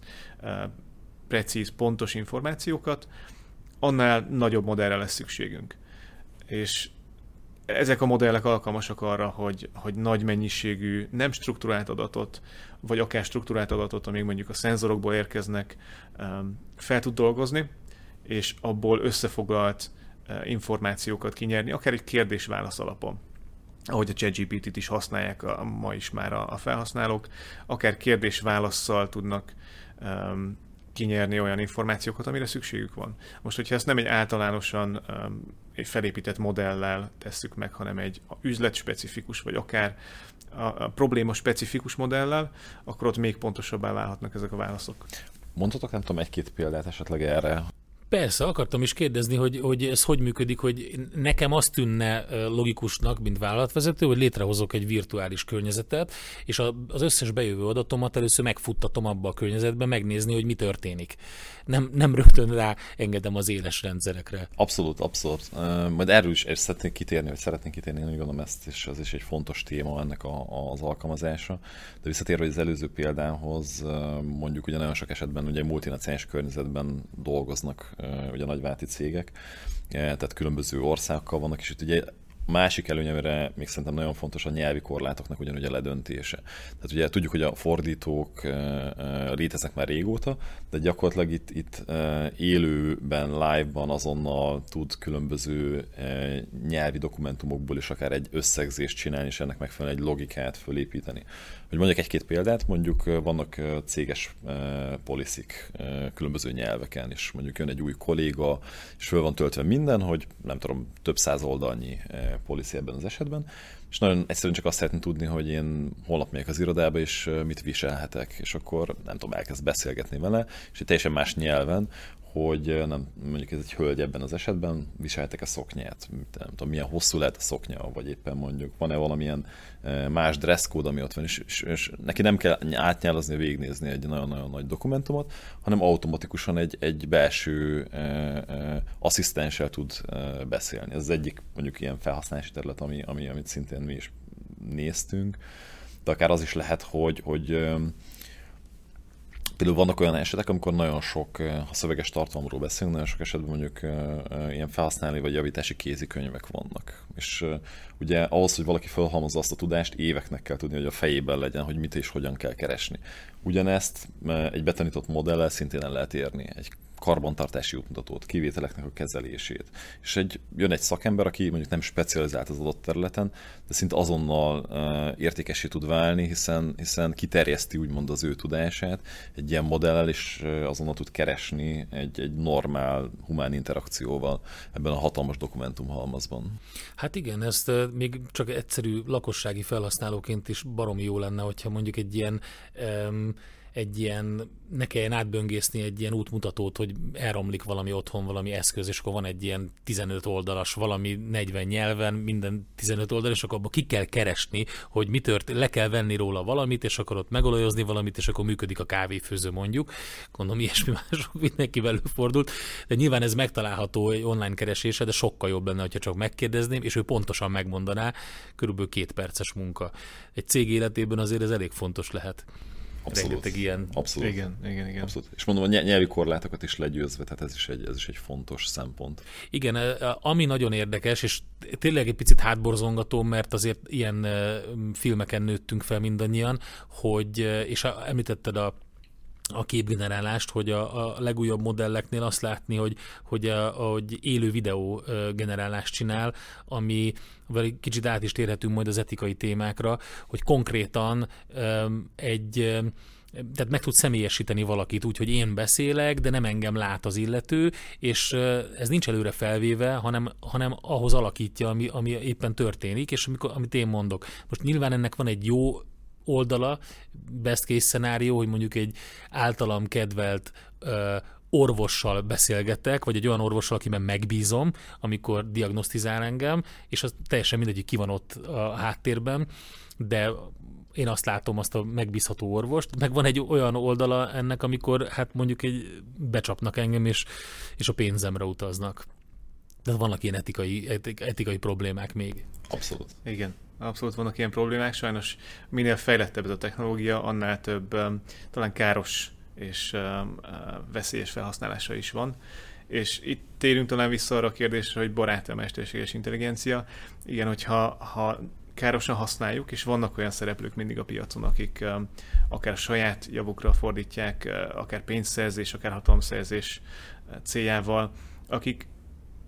precíz, pontos információkat, annál nagyobb modellre lesz szükségünk. És ezek a modellek alkalmasak arra, hogy, hogy nagy mennyiségű nem struktúrált adatot, vagy akár struktúrált adatot, amíg mondjuk a szenzorokból érkeznek, fel tud dolgozni, és abból összefoglalt uh, információkat kinyerni, akár egy kérdés-válasz alapon ahogy a ChatGPT-t is használják a, ma is már a, a felhasználók, akár kérdés-válaszsal tudnak um, kinyerni olyan információkat, amire szükségük van. Most, hogyha ezt nem egy általánosan um, egy felépített modellel tesszük meg, hanem egy üzletspecifikus, vagy akár a, a probléma specifikus modellel, akkor ott még pontosabbá válhatnak ezek a válaszok. Mondhatok, nem tudom, egy-két példát esetleg erre, Persze, akartam is kérdezni, hogy, hogy ez hogy működik, hogy nekem azt tűnne logikusnak, mint vállalatvezető, hogy létrehozok egy virtuális környezetet, és az összes bejövő adatomat először megfuttatom abba a környezetbe, megnézni, hogy mi történik. Nem, nem rögtön rá engedem az éles rendszerekre. Abszolút, abszolút. Majd erről is szeretnék kitérni, vagy szeretnék kitérni, hogy gondolom ezt, és az is egy fontos téma ennek a, az alkalmazása. De visszatérve az előző példához, mondjuk ugye nagyon sok esetben ugye multinacionális környezetben dolgoznak ugye nagyváti cégek, tehát különböző országokkal vannak, és itt ugye másik előny, amire még szerintem nagyon fontos a nyelvi korlátoknak ugyanúgy a ledöntése. Tehát ugye tudjuk, hogy a fordítók léteznek már régóta, de gyakorlatilag itt, itt élőben, live-ban azonnal tud különböző nyelvi dokumentumokból is akár egy összegzést csinálni, és ennek megfelelően egy logikát fölépíteni. Hogy mondjuk egy-két példát, mondjuk vannak céges poliszik különböző nyelveken, és mondjuk jön egy új kolléga, és föl van töltve minden, hogy nem tudom, több száz oldalnyi policy ebben az esetben, és nagyon egyszerűen csak azt szeretném tudni, hogy én holnap megyek az irodába, és mit viselhetek, és akkor nem tudom, elkezd beszélgetni vele, és egy teljesen más nyelven, hogy nem, mondjuk ez egy hölgy ebben az esetben, viseltek-e szoknyát, nem tudom, milyen hosszú lehet a szoknya, vagy éppen mondjuk van-e valamilyen más dresszkód, ami ott van, és, és, és neki nem kell átnyálazni, végignézni egy nagyon-nagyon nagy dokumentumot, hanem automatikusan egy, egy belső e, e, asszisztenssel tud beszélni. Ez az egyik mondjuk ilyen felhasználási terület, ami, ami, amit szintén mi is néztünk, de akár az is lehet, hogy, hogy Például vannak olyan esetek, amikor nagyon sok, ha szöveges tartalomról beszélünk, nagyon sok esetben mondjuk ilyen felhasználói vagy javítási kézikönyvek vannak. És ugye ahhoz, hogy valaki felhalmozza azt a tudást, éveknek kell tudni, hogy a fejében legyen, hogy mit és hogyan kell keresni. Ugyanezt egy betanított modellel szintén el lehet érni. Egy karbantartási útmutatót, kivételeknek a kezelését. És egy, jön egy szakember, aki mondjuk nem specializált az adott területen, de szinte azonnal uh, értékesé tud válni, hiszen, hiszen kiterjeszti úgymond az ő tudását egy ilyen modellel, uh, azonnal tud keresni egy, egy normál humán interakcióval ebben a hatalmas dokumentumhalmazban. Hát igen, ezt még csak egyszerű lakossági felhasználóként is baromi jó lenne, hogyha mondjuk egy ilyen um, egy ilyen, ne kelljen átböngészni egy ilyen útmutatót, hogy elromlik valami otthon, valami eszköz, és akkor van egy ilyen 15 oldalas, valami 40 nyelven, minden 15 oldal, és akkor abban ki kell keresni, hogy mi tört, le kell venni róla valamit, és akkor ott megolajozni valamit, és akkor működik a kávéfőző mondjuk. Gondolom, ilyesmi mások mindenkivel előfordult, de nyilván ez megtalálható egy online keresése, de sokkal jobb lenne, ha csak megkérdezném, és ő pontosan megmondaná, körülbelül két perces munka. Egy cég életében azért ez elég fontos lehet. Abszolút. Rengeteg ilyen. Abszolút. Igen, igen, igen. Abszolút. És mondom, a nyelvi korlátokat is legyőzve, tehát ez is egy, ez is egy fontos szempont. Igen, ami nagyon érdekes, és tényleg egy picit hátborzongató, mert azért ilyen filmeken nőttünk fel mindannyian, hogy, és említetted a a képgenerálást, hogy a, a legújabb modelleknél azt látni, hogy, hogy, a, hogy élő videó generálást csinál, ami kicsit át is térhetünk majd az etikai témákra, hogy konkrétan egy tehát meg tud személyesíteni valakit úgy, hogy én beszélek, de nem engem lát az illető, és ez nincs előre felvéve, hanem, hanem ahhoz alakítja, ami, ami éppen történik, és amikor, amit én mondok. Most nyilván ennek van egy jó oldala, best case szenárió, hogy mondjuk egy általam kedvelt ö, orvossal beszélgetek, vagy egy olyan orvossal, akiben megbízom, amikor diagnosztizál engem, és az teljesen mindegy, hogy ki van ott a háttérben, de én azt látom, azt a megbízható orvost, meg van egy olyan oldala ennek, amikor hát mondjuk egy becsapnak engem, és, és a pénzemre utaznak. De vannak ilyen etikai, etikai problémák még. Abszolút. Igen. Abszolút vannak ilyen problémák, sajnos minél fejlettebb ez a technológia, annál több um, talán káros és um, uh, veszélyes felhasználása is van. És itt térünk talán vissza arra a kérdésre, hogy barát a mesterséges intelligencia. Igen, hogyha ha károsan használjuk, és vannak olyan szereplők mindig a piacon, akik um, akár saját javukra fordítják, uh, akár pénzszerzés, akár hatalomszerzés uh, céljával, akik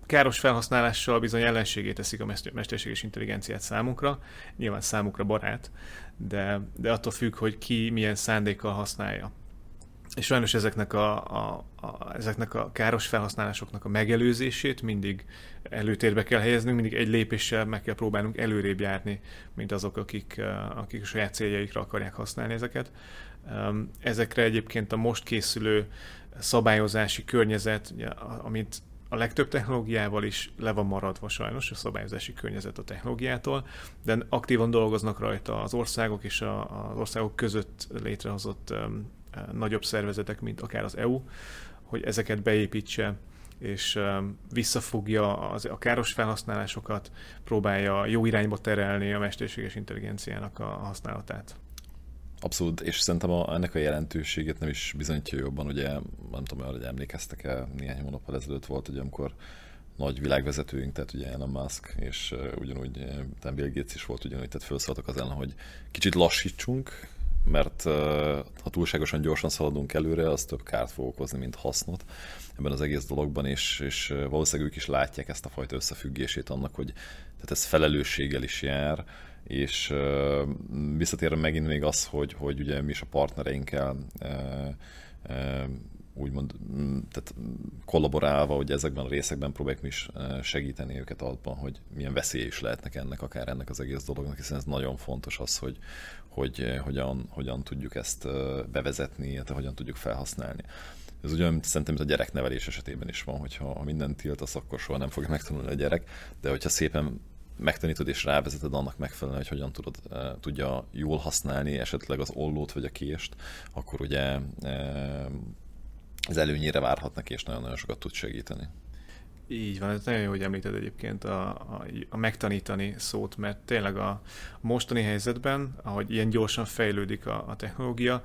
káros felhasználással bizony ellenségét teszik a mesterséges intelligenciát számunkra, nyilván számukra barát, de, de attól függ, hogy ki milyen szándékkal használja. És sajnos ezeknek a, a, a, ezeknek a káros felhasználásoknak a megelőzését mindig előtérbe kell helyeznünk, mindig egy lépéssel meg kell próbálnunk előrébb járni, mint azok, akik, akik a saját céljaikra akarják használni ezeket. Ezekre egyébként a most készülő szabályozási környezet, amit a legtöbb technológiával is le van maradva sajnos a szabályozási környezet a technológiától, de aktívan dolgoznak rajta az országok és a, az országok között létrehozott um, nagyobb szervezetek, mint akár az EU, hogy ezeket beépítse és visszafogja az, a káros felhasználásokat, próbálja jó irányba terelni a mesterséges intelligenciának a használatát. Abszolút, és szerintem a, ennek a jelentőségét nem is bizonyítja jobban, ugye nem tudom, hogy emlékeztek-e, néhány hónappal ezelőtt volt, ugye, amikor nagy világvezetőink, tehát ugye Elon Musk, és uh, ugyanúgy uh, Bill Gates is volt ugyanúgy, tehát felszóltak az ellen, hogy kicsit lassítsunk, mert uh, ha túlságosan gyorsan szaladunk előre, az több kárt fog okozni, mint hasznot ebben az egész dologban, és, és valószínűleg ők is látják ezt a fajta összefüggését annak, hogy tehát ez felelősséggel is jár, és visszatérve megint még az, hogy, hogy ugye mi is a partnereinkkel úgymond tehát kollaborálva, hogy ezekben a részekben próbáljuk mi is segíteni őket abban, hogy milyen veszély is lehetnek ennek, akár ennek az egész dolognak, hiszen ez nagyon fontos az, hogy, hogy hogyan, hogyan tudjuk ezt bevezetni, illetve hogyan tudjuk felhasználni. Ez ugyan szerintem ez a gyereknevelés esetében is van, hogyha ha mindent tiltasz, akkor soha nem fogja megtanulni a gyerek, de hogyha szépen megtanítod és rávezeted annak megfelelően, hogy hogyan tudod, e, tudja jól használni esetleg az ollót vagy a kést, akkor ugye e, ez előnyére várhat neki, és nagyon-nagyon sokat tud segíteni. Így van, ez nagyon jó, hogy említed egyébként a, a, a megtanítani szót, mert tényleg a mostani helyzetben, ahogy ilyen gyorsan fejlődik a, a technológia,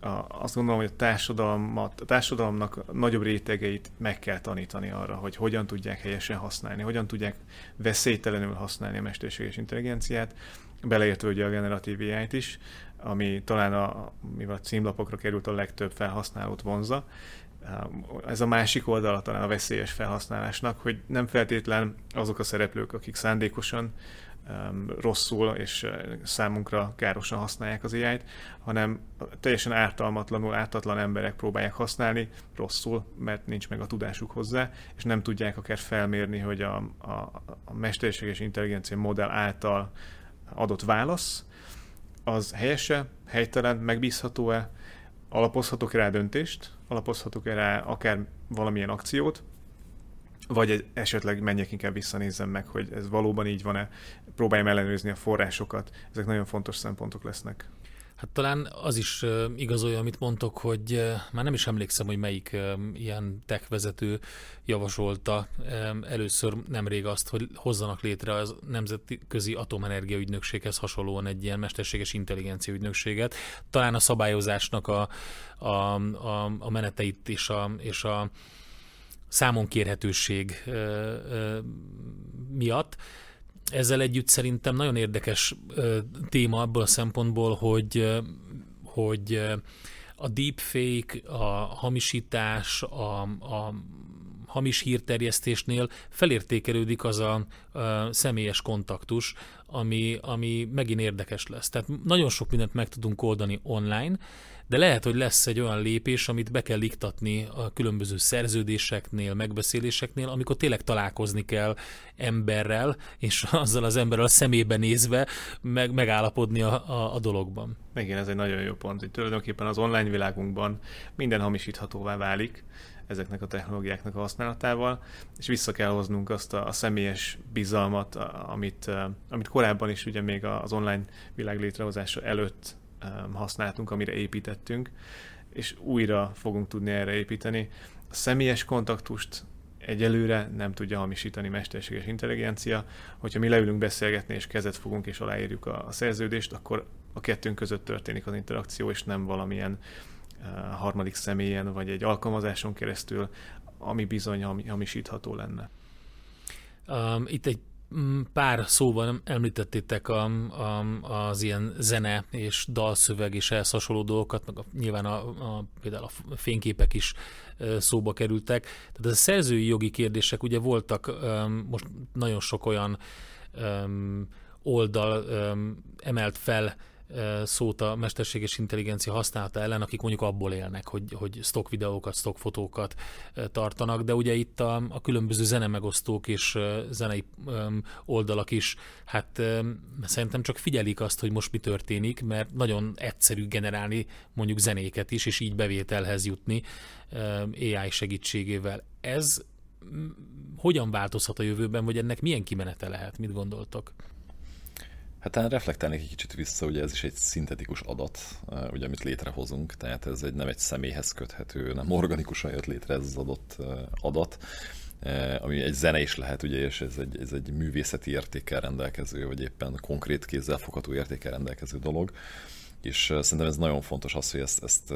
a, azt gondolom, hogy a, társadalmat, a társadalomnak nagyobb rétegeit meg kell tanítani arra, hogy hogyan tudják helyesen használni, hogyan tudják veszélytelenül használni a mesterséges intelligenciát, beleértve ugye a generatív ai is, ami talán a, mivel a címlapokra került a legtöbb felhasználót vonza. Ez a másik oldala talán a veszélyes felhasználásnak, hogy nem feltétlen azok a szereplők, akik szándékosan rosszul és számunkra károsan használják az ai hanem teljesen ártalmatlanul, ártatlan emberek próbálják használni rosszul, mert nincs meg a tudásuk hozzá, és nem tudják akár felmérni, hogy a, a, a mesterséges intelligencia modell által adott válasz, az helyese, helytelen, megbízható-e, alapozhatok rá döntést, alapozhatok rá akár valamilyen akciót, vagy esetleg menjek inkább visszanézzem meg, hogy ez valóban így van-e, próbáljam ellenőrizni a forrásokat. Ezek nagyon fontos szempontok lesznek. Hát talán az is igazolja, amit mondtok, hogy már nem is emlékszem, hogy melyik ilyen tech vezető javasolta először nemrég azt, hogy hozzanak létre az Nemzetközi Atomenergia Ügynökséghez hasonlóan egy ilyen mesterséges intelligencia ügynökséget. Talán a szabályozásnak a, a, a, a meneteit és a, és a számon kérhetőség miatt. Ezzel együtt szerintem nagyon érdekes téma abból a szempontból, hogy, hogy a deepfake, a hamisítás, a, a hamis hírterjesztésnél felértékelődik az a, a személyes kontaktus, ami, ami megint érdekes lesz. Tehát nagyon sok mindent meg tudunk oldani online, de lehet, hogy lesz egy olyan lépés, amit be kell iktatni a különböző szerződéseknél, megbeszéléseknél, amikor tényleg találkozni kell emberrel, és azzal az emberrel a szemébe nézve meg, megállapodni a, a, a dologban. Igen, ez egy nagyon jó pont. Itt tulajdonképpen az online világunkban minden hamisíthatóvá válik, ezeknek a technológiáknak a használatával, és vissza kell hoznunk azt a, a személyes bizalmat, amit, amit korábban is ugye még az online világ létrehozása előtt használtunk, amire építettünk, és újra fogunk tudni erre építeni. A személyes kontaktust egyelőre nem tudja hamisítani mesterséges intelligencia. Hogyha mi leülünk beszélgetni, és kezet fogunk, és aláírjuk a, a szerződést, akkor a kettőnk között történik az interakció, és nem valamilyen uh, harmadik személyen, vagy egy alkalmazáson keresztül, ami bizony hamisítható lenne. Um, itt egy pár szóval említettétek a, a, az ilyen zene és dalszöveg és ehhez hasonló dolgokat, meg a, nyilván a, a, például a fényképek is szóba kerültek. Tehát a szerzői jogi kérdések ugye voltak most nagyon sok olyan oldal emelt fel szót a mesterséges intelligencia használata ellen, akik mondjuk abból élnek, hogy, hogy stock videókat, stock fotókat tartanak, de ugye itt a, a különböző zenemegosztók és zenei oldalak is, hát szerintem csak figyelik azt, hogy most mi történik, mert nagyon egyszerű generálni mondjuk zenéket is, és így bevételhez jutni AI segítségével. Ez hogyan változhat a jövőben, vagy ennek milyen kimenete lehet? Mit gondoltok? Hát talán reflektálnék egy kicsit vissza, ugye ez is egy szintetikus adat, ugye, amit létrehozunk, tehát ez egy, nem egy személyhez köthető, nem organikusan jött létre ez az adott adat, ami egy zene is lehet, ugye, és ez egy, ez egy művészeti értékkel rendelkező, vagy éppen konkrét kézzel fogható értékkel rendelkező dolog. És szerintem ez nagyon fontos az, hogy ezt, ezt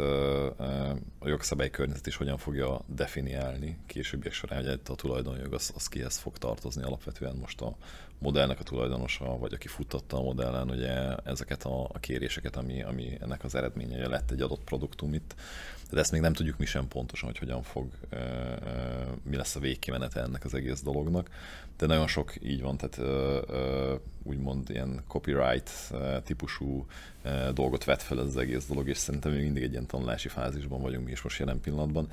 a jogszabály környezet is hogyan fogja definiálni későbbiek során, hogy a tulajdonjog az, az kihez fog tartozni alapvetően most a modellnek a tulajdonosa, vagy aki futtatta a modellen ugye ezeket a, a kéréseket, ami, ami ennek az eredménye lett egy adott produktum itt. De ezt még nem tudjuk mi sem pontosan, hogy hogyan fog, mi lesz a végkimenete ennek az egész dolognak. De nagyon sok így van, tehát úgymond ilyen copyright típusú dolgot vet fel ez az egész dolog, és szerintem még mindig egy ilyen tanulási fázisban vagyunk mi is most jelen pillanatban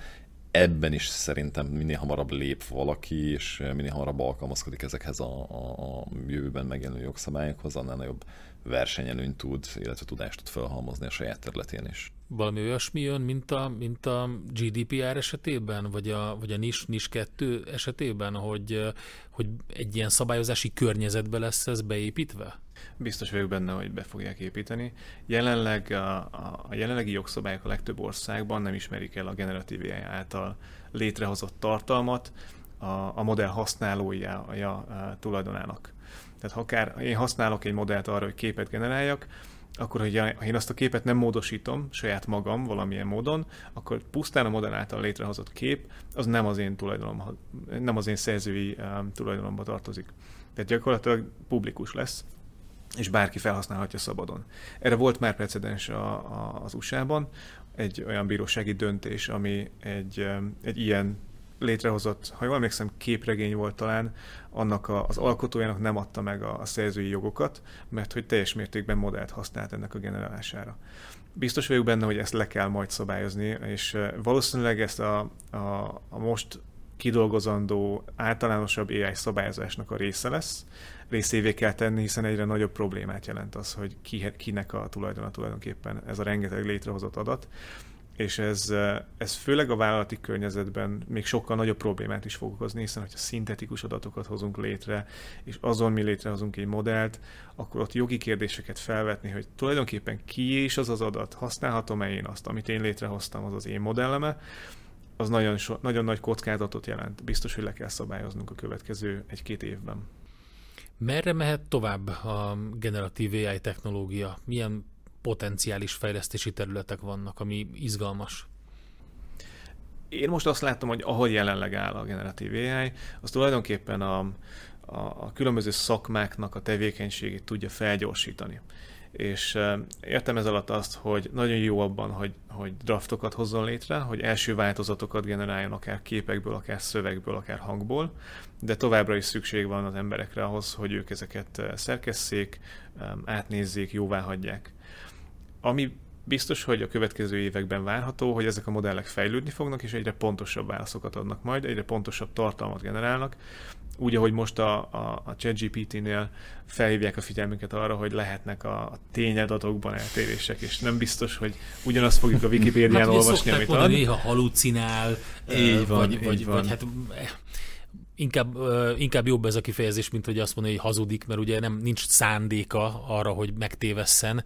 ebben is szerintem minél hamarabb lép valaki, és minél hamarabb alkalmazkodik ezekhez a, a, a jövőben megjelenő jogszabályokhoz, annál nagyobb versenyelőnyt tud, illetve tudást tud felhalmozni a saját területén is. Valami olyasmi jön, mint a, mint a GDPR esetében, vagy a, vagy a NIS, NIS 2 esetében, hogy, hogy egy ilyen szabályozási környezetbe lesz ez beépítve? Biztos vagyok benne, hogy be fogják építeni. Jelenleg a, a, a jelenlegi jogszabályok a legtöbb országban nem ismerik el a generatív AI által létrehozott tartalmat a, a modell használója a tulajdonának. Tehát ha akár én használok egy modellt arra, hogy képet generáljak, akkor, hogy ha én azt a képet nem módosítom saját magam valamilyen módon, akkor pusztán a modell által létrehozott kép, az nem az én tulajdonom, nem az én szerzői um, tulajdonomba tartozik. Tehát gyakorlatilag publikus lesz, és bárki felhasználhatja szabadon. Erre volt már precedens a, a, az USA-ban, egy olyan bírósági döntés, ami egy, egy ilyen létrehozott, ha jól emlékszem, képregény volt talán, annak a, az alkotójának nem adta meg a, a szerzői jogokat, mert hogy teljes mértékben modellt használt ennek a generálására. Biztos vagyok benne, hogy ezt le kell majd szabályozni, és valószínűleg ezt a, a, a most kidolgozandó általánosabb AI szabályozásnak a része lesz, részévé kell tenni, hiszen egyre nagyobb problémát jelent az, hogy ki, kinek a tulajdona tulajdonképpen ez a rengeteg létrehozott adat. És ez, ez főleg a vállalati környezetben még sokkal nagyobb problémát is fog okozni, hiszen hogyha szintetikus adatokat hozunk létre, és azon mi létrehozunk egy modellt, akkor ott jogi kérdéseket felvetni, hogy tulajdonképpen ki is az az adat, használhatom-e én azt, amit én létrehoztam, az az én modelleme, az nagyon, so, nagyon nagy kockázatot jelent. Biztos, hogy le kell szabályoznunk a következő egy-két évben. Merre mehet tovább a generatív AI technológia? Milyen potenciális fejlesztési területek vannak, ami izgalmas? Én most azt látom, hogy ahogy jelenleg áll a generatív AI, az tulajdonképpen a, a, a különböző szakmáknak a tevékenységét tudja felgyorsítani. És értem ez alatt azt, hogy nagyon jó abban, hogy, hogy draftokat hozzon létre, hogy első változatokat generáljon akár képekből, akár szövegből, akár hangból, de továbbra is szükség van az emberekre ahhoz, hogy ők ezeket szerkesszék, átnézzék, jóvá hagyják. Ami biztos, hogy a következő években várható, hogy ezek a modellek fejlődni fognak, és egyre pontosabb válaszokat adnak majd, egyre pontosabb tartalmat generálnak, úgy, ahogy most a, a, a ChatGPT-nél felhívják a figyelmünket arra, hogy lehetnek a, a tényadatokban eltérések, és nem biztos, hogy ugyanazt fogjuk a Wikipédián hát, olvasni, amit ad. Néha halucinál, így van, vagy, így vagy, van. vagy hát inkább, inkább jobb ez a kifejezés, mint hogy azt mondani, hogy hazudik, mert ugye nem nincs szándéka arra, hogy megtévesszen,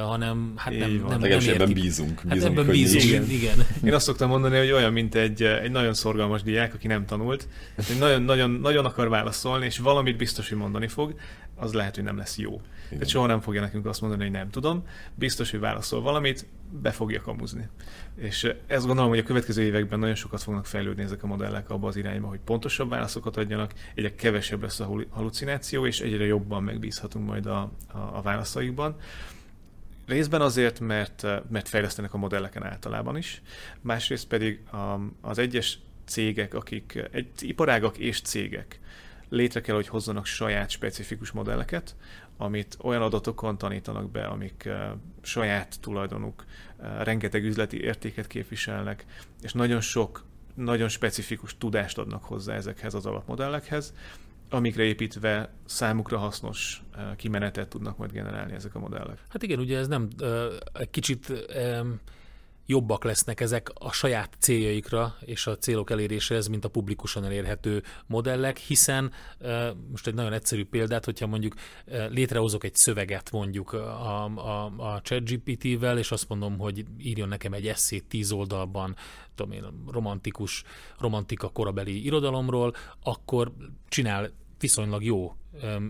hanem hát nem, nem, nem, nem ebben bízunk. Hát ebben bízunk, igen. igen. Én azt szoktam mondani, hogy olyan, mint egy, egy nagyon szorgalmas diák, aki nem tanult, nagyon, nagyon, nagyon akar válaszolni, és valamit biztos, hogy mondani fog, az lehet, hogy nem lesz jó. Tehát soha nem fogja nekünk azt mondani, hogy nem tudom. Biztos, hogy válaszol valamit, be fogja kamuzni. És ezt gondolom, hogy a következő években nagyon sokat fognak fejlődni ezek a modellek abba az irányba, hogy pontosabb válaszokat adjanak, egyre kevesebb lesz a halucináció, és egyre jobban megbízhatunk majd a, a, a válaszaikban. Részben azért, mert, mert fejlesztenek a modelleken általában is, másrészt pedig az egyes cégek, akik, egy, iparágak és cégek létre kell, hogy hozzanak saját specifikus modelleket, amit olyan adatokon tanítanak be, amik uh, saját tulajdonuk, uh, rengeteg üzleti értéket képviselnek, és nagyon sok, nagyon specifikus tudást adnak hozzá ezekhez az alapmodellekhez, amikre építve számukra hasznos uh, kimenetet tudnak majd generálni ezek a modellek. Hát igen, ugye ez nem egy kicsit jobbak lesznek ezek a saját céljaikra és a célok eléréséhez, mint a publikusan elérhető modellek, hiszen most egy nagyon egyszerű példát, hogyha mondjuk létrehozok egy szöveget mondjuk a, a, a ChatGPT-vel, és azt mondom, hogy írjon nekem egy eszét tíz oldalban, tudom én, romantikus, romantika korabeli irodalomról, akkor csinál viszonylag jó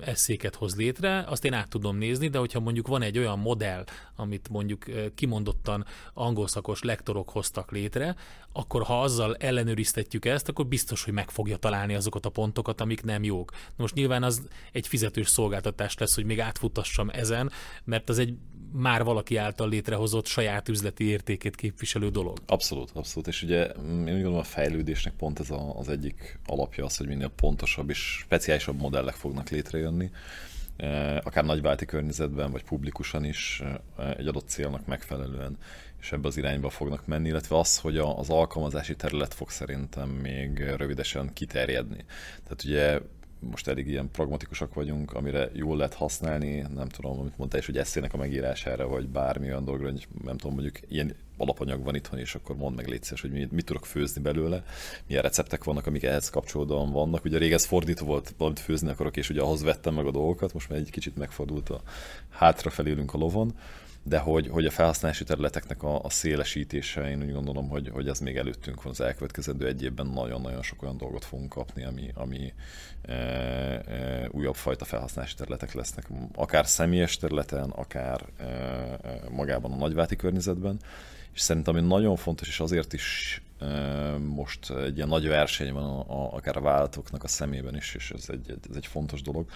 eszéket hoz létre, azt én át tudom nézni, de hogyha mondjuk van egy olyan modell, amit mondjuk kimondottan angol szakos lektorok hoztak létre, akkor ha azzal ellenőriztetjük ezt, akkor biztos, hogy meg fogja találni azokat a pontokat, amik nem jók. Most nyilván az egy fizetős szolgáltatás lesz, hogy még átfutassam ezen, mert az egy már valaki által létrehozott saját üzleti értékét képviselő dolog. Abszolút, abszolút. És ugye én úgy gondolom a fejlődésnek pont ez a, az egyik alapja az, hogy minél pontosabb és speciálisabb modellek fognak létrejönni, e, akár nagyválti környezetben, vagy publikusan is e, egy adott célnak megfelelően, és ebbe az irányba fognak menni, illetve az, hogy az alkalmazási terület fog szerintem még rövidesen kiterjedni. Tehát ugye most elég ilyen pragmatikusak vagyunk, amire jól lehet használni, nem tudom, amit mondta is, hogy eszének a megírására, vagy bármi olyan dologra, hogy nem tudom, mondjuk ilyen alapanyag van itthon, és akkor mondd meg létszés, hogy mit, mit tudok főzni belőle, milyen receptek vannak, amik ehhez kapcsolódóan vannak. Ugye rég ez fordítva volt, valamit főzni akarok, és ugye ahhoz vettem meg a dolgokat, most már egy kicsit megfordult a hátrafelélünk a lovon de hogy, hogy a felhasználási területeknek a, a szélesítése, én úgy gondolom, hogy, hogy ez még előttünk van az elkövetkezendő egy évben nagyon-nagyon sok olyan dolgot fogunk kapni, ami, ami e, e, újabb fajta felhasználási területek lesznek, akár személyes területen, akár e, e, magában a nagyváti környezetben, és szerintem ami nagyon fontos, és azért is e, most egy ilyen nagy verseny van a, a, akár a vállalatoknak a szemében is, és ez egy, ez egy fontos dolog,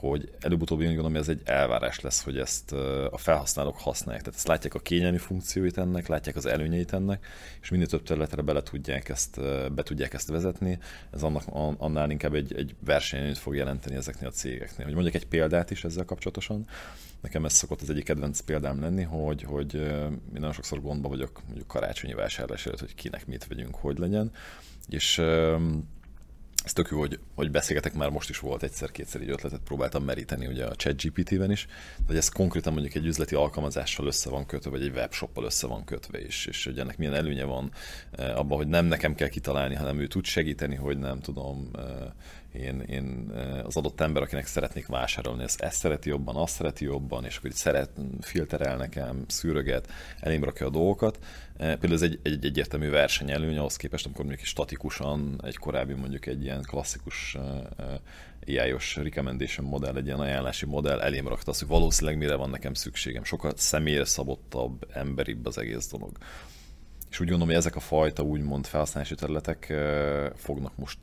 hogy előbb-utóbb én gondolom, hogy ez egy elvárás lesz, hogy ezt a felhasználók használják. Tehát ezt látják a kényelmi funkcióit ennek, látják az előnyeit ennek, és minél több területre bele tudják ezt, be tudják ezt vezetni. Ez annak, annál inkább egy, egy versenyt fog jelenteni ezeknél a cégeknél. Hogy mondjak egy példát is ezzel kapcsolatosan, nekem ez szokott az egyik kedvenc példám lenni, hogy, hogy én nagyon sokszor gondba vagyok mondjuk karácsonyi vásárlás előtt, hogy kinek mit vegyünk, hogy legyen. És ez tök jó, hogy, hogy beszélgetek, már most is volt egyszer-kétszer így ötletet, próbáltam meríteni ugye a ChatGPT-ben is, hogy ez konkrétan mondjuk egy üzleti alkalmazással össze van kötve, vagy egy webshoppal össze van kötve, és, és hogy ennek milyen előnye van eh, abban, hogy nem nekem kell kitalálni, hanem ő tud segíteni, hogy nem tudom, eh, én, én eh, az adott ember, akinek szeretnék vásárolni, ezt, ezt szereti jobban, azt szereti jobban, és akkor itt szeret, filterel nekem, szűröget, elém rakja a dolgokat, például ez egy, egy egyértelmű versenyelőny ahhoz képest, amikor mondjuk statikusan egy korábbi mondjuk egy ilyen klasszikus eh, eh, AI-os recommendation modell, egy ilyen ajánlási modell elém rakta azt, hogy valószínűleg mire van nekem szükségem. Sokkal személyre szabottabb, emberibb az egész dolog. És úgy gondolom, hogy ezek a fajta úgymond felhasználási területek fognak most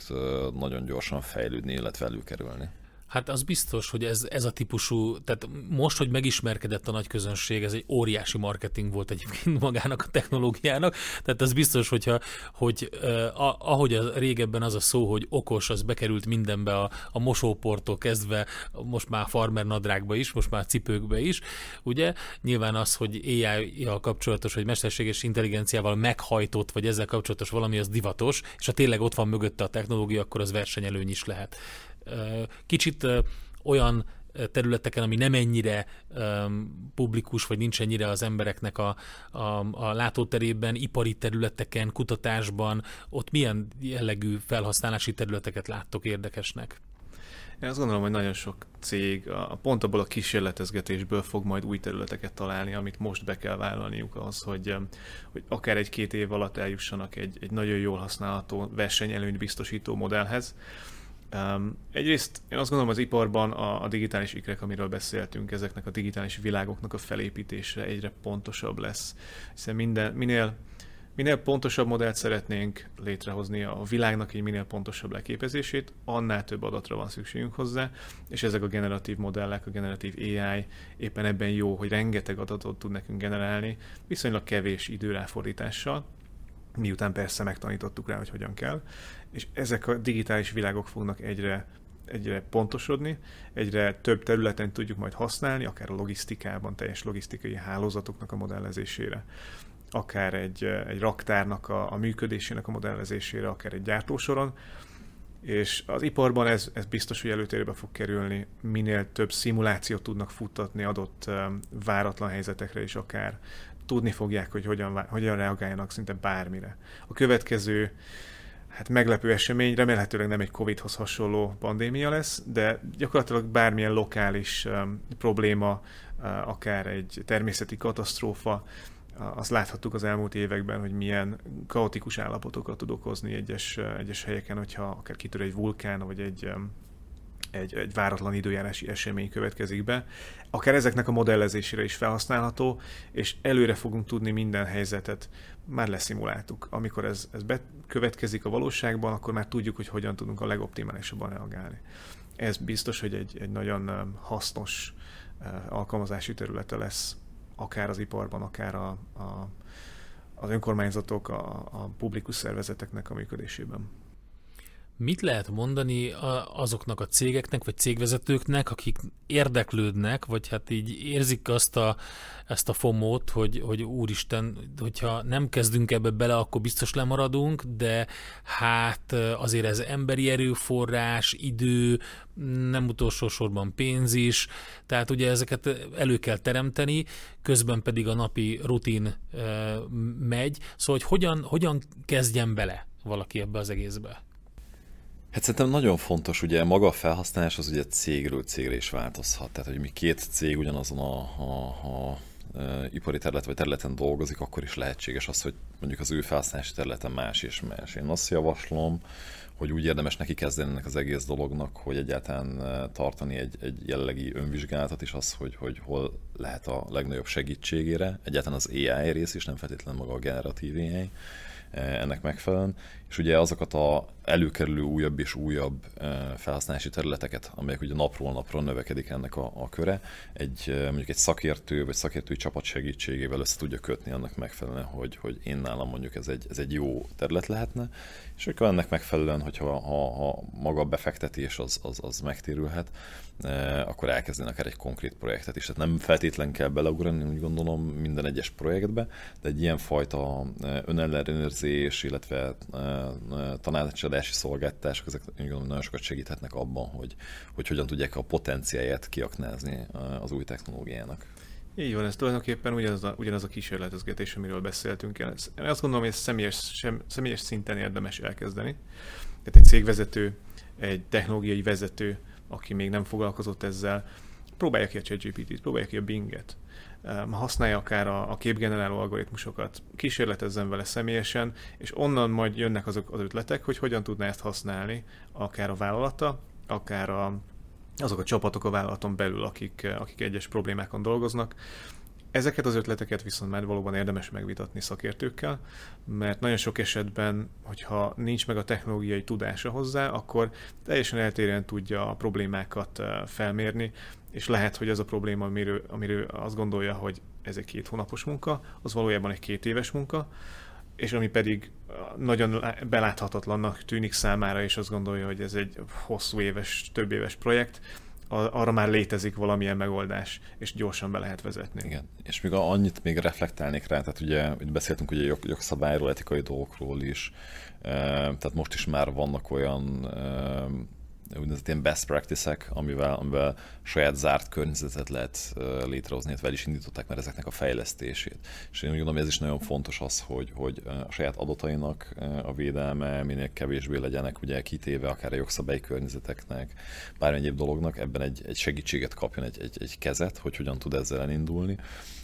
nagyon gyorsan fejlődni, illetve előkerülni. Hát az biztos, hogy ez, ez a típusú, tehát most, hogy megismerkedett a nagy közönség, ez egy óriási marketing volt egyébként magának a technológiának, tehát az biztos, hogyha, hogy eh, ahogy a, régebben az a szó, hogy okos, az bekerült mindenbe a, a mosóportól kezdve, most már farmer nadrágba is, most már cipőkbe is, ugye? Nyilván az, hogy AI-jal kapcsolatos, vagy mesterséges intelligenciával meghajtott, vagy ezzel kapcsolatos valami, az divatos, és ha tényleg ott van mögötte a technológia, akkor az versenyelőny is lehet kicsit olyan területeken, ami nem ennyire um, publikus, vagy nincs ennyire az embereknek a, a, a látóterében, ipari területeken, kutatásban, ott milyen jellegű felhasználási területeket láttok érdekesnek? Én azt gondolom, hogy nagyon sok cég a, pont abból a kísérletezgetésből fog majd új területeket találni, amit most be kell vállalniuk az, hogy, hogy akár egy-két év alatt eljussanak egy, egy nagyon jól használható versenyelőnyt biztosító modellhez, Um, egyrészt én azt gondolom az iparban a, a digitális ikrek, amiről beszéltünk, ezeknek a digitális világoknak a felépítése egyre pontosabb lesz, hiszen minden, minél, minél pontosabb modellt szeretnénk létrehozni a világnak egy minél pontosabb leképezését, annál több adatra van szükségünk hozzá, és ezek a generatív modellek, a generatív AI éppen ebben jó, hogy rengeteg adatot tud nekünk generálni, viszonylag kevés időráfordítással, miután persze megtanítottuk rá, hogy hogyan kell, és ezek a digitális világok fognak egyre, egyre pontosodni, egyre több területen tudjuk majd használni, akár a logisztikában, teljes logisztikai hálózatoknak a modellezésére, akár egy, egy raktárnak a, a működésének a modellezésére, akár egy gyártósoron, és az iparban ez, ez biztos, hogy előtérbe fog kerülni, minél több szimulációt tudnak futtatni adott um, váratlan helyzetekre is akár. Tudni fogják, hogy hogyan, hogyan reagáljanak szinte bármire. A következő hát meglepő esemény, remélhetőleg nem egy Covid-hoz hasonló pandémia lesz, de gyakorlatilag bármilyen lokális um, probléma, uh, akár egy természeti katasztrófa, uh, azt láthattuk az elmúlt években, hogy milyen kaotikus állapotokat tud okozni egyes, uh, egyes helyeken, hogyha akár kitör egy vulkán, vagy egy um, egy, egy váratlan időjárási esemény következik be. Akár ezeknek a modellezésére is felhasználható, és előre fogunk tudni minden helyzetet, már leszimuláltuk. Amikor ez, ez bekövetkezik a valóságban, akkor már tudjuk, hogy hogyan tudunk a legoptimálisabban reagálni. Ez biztos, hogy egy, egy nagyon hasznos alkalmazási területe lesz, akár az iparban, akár a, a, az önkormányzatok, a, a publikus szervezeteknek a működésében. Mit lehet mondani azoknak a cégeknek, vagy cégvezetőknek, akik érdeklődnek, vagy hát így érzik azt a, ezt a fomót, hogy, hogy úristen, hogyha nem kezdünk ebbe bele, akkor biztos lemaradunk, de hát azért ez emberi erőforrás, idő, nem utolsó sorban pénz is, tehát ugye ezeket elő kell teremteni, közben pedig a napi rutin megy, szóval hogy hogyan, hogyan kezdjen bele valaki ebbe az egészbe? Hát szerintem nagyon fontos, ugye maga a felhasználás az ugye cégről cégre is változhat. Tehát, hogy mi két cég ugyanazon a, a, a e, ipari terület vagy területen dolgozik, akkor is lehetséges az, hogy mondjuk az ő felhasználási területen más és más. Én azt javaslom, hogy úgy érdemes neki kezdeni ennek az egész dolognak, hogy egyáltalán e, tartani egy, egy jellegi önvizsgálatot is az, hogy, hogy hol lehet a legnagyobb segítségére. Egyáltalán az AI rész is, nem feltétlenül maga a generatív AI e, ennek megfelelően. És ugye azokat a előkerülő újabb és újabb felhasználási területeket, amelyek ugye napról napra növekedik ennek a, a köre, egy mondjuk egy szakértő vagy szakértői csapat segítségével össze tudja kötni annak megfelelően, hogy, hogy én nálam mondjuk ez egy, ez egy jó terület lehetne, és akkor ennek megfelelően, hogyha ha, ha maga a befektetés az, az, az megtérülhet, akkor elkezdeni akár egy konkrét projektet is. Tehát nem feltétlen kell beleugrani, úgy gondolom, minden egyes projektbe, de egy ilyen fajta önellenőrzés, illetve tanácsadási szolgáltatások, ezek nagyon sokat segíthetnek abban, hogy, hogy hogyan tudják a potenciáját kiaknázni az új technológiának. Így van, ez tulajdonképpen ugyanaz a, ugyanaz a kísérletezgetés, amiről beszéltünk. Én azt gondolom, hogy ezt személyes, sem, személyes szinten érdemes elkezdeni. Tehát egy cégvezető, egy technológiai vezető, aki még nem foglalkozott ezzel, próbálja ki a ChatGPT-t, próbálja ki a Bing-et, használja akár a, a képgeneráló algoritmusokat, kísérletezzen vele személyesen, és onnan majd jönnek azok az ötletek, hogy hogyan tudná ezt használni, akár a vállalata, akár a, azok a csapatok a vállalaton belül, akik, akik egyes problémákon dolgoznak. Ezeket az ötleteket viszont már valóban érdemes megvitatni szakértőkkel, mert nagyon sok esetben, hogyha nincs meg a technológiai tudása hozzá, akkor teljesen eltérően tudja a problémákat felmérni, és lehet, hogy ez a probléma, amiről, amiről azt gondolja, hogy ez egy két hónapos munka, az valójában egy két éves munka, és ami pedig nagyon beláthatatlannak tűnik számára, és azt gondolja, hogy ez egy hosszú éves, több éves projekt, arra már létezik valamilyen megoldás, és gyorsan be lehet vezetni. Igen, és még annyit még reflektálnék rá, tehát ugye ugye beszéltünk ugye jog, jogszabályról, etikai dolgokról is, tehát most is már vannak olyan úgynevezett ilyen best practice-ek, amivel, amivel saját zárt környezetet lehet létrehozni, hát is indították már ezeknek a fejlesztését. És én úgy gondolom, ez is nagyon fontos az, hogy, hogy a saját adatainak a védelme minél kevésbé legyenek ugye kitéve akár a jogszabályi környezeteknek, bármilyen egyéb dolognak, ebben egy, egy segítséget kapjon, egy, egy, egy kezet, hogy hogyan tud ezzel elindulni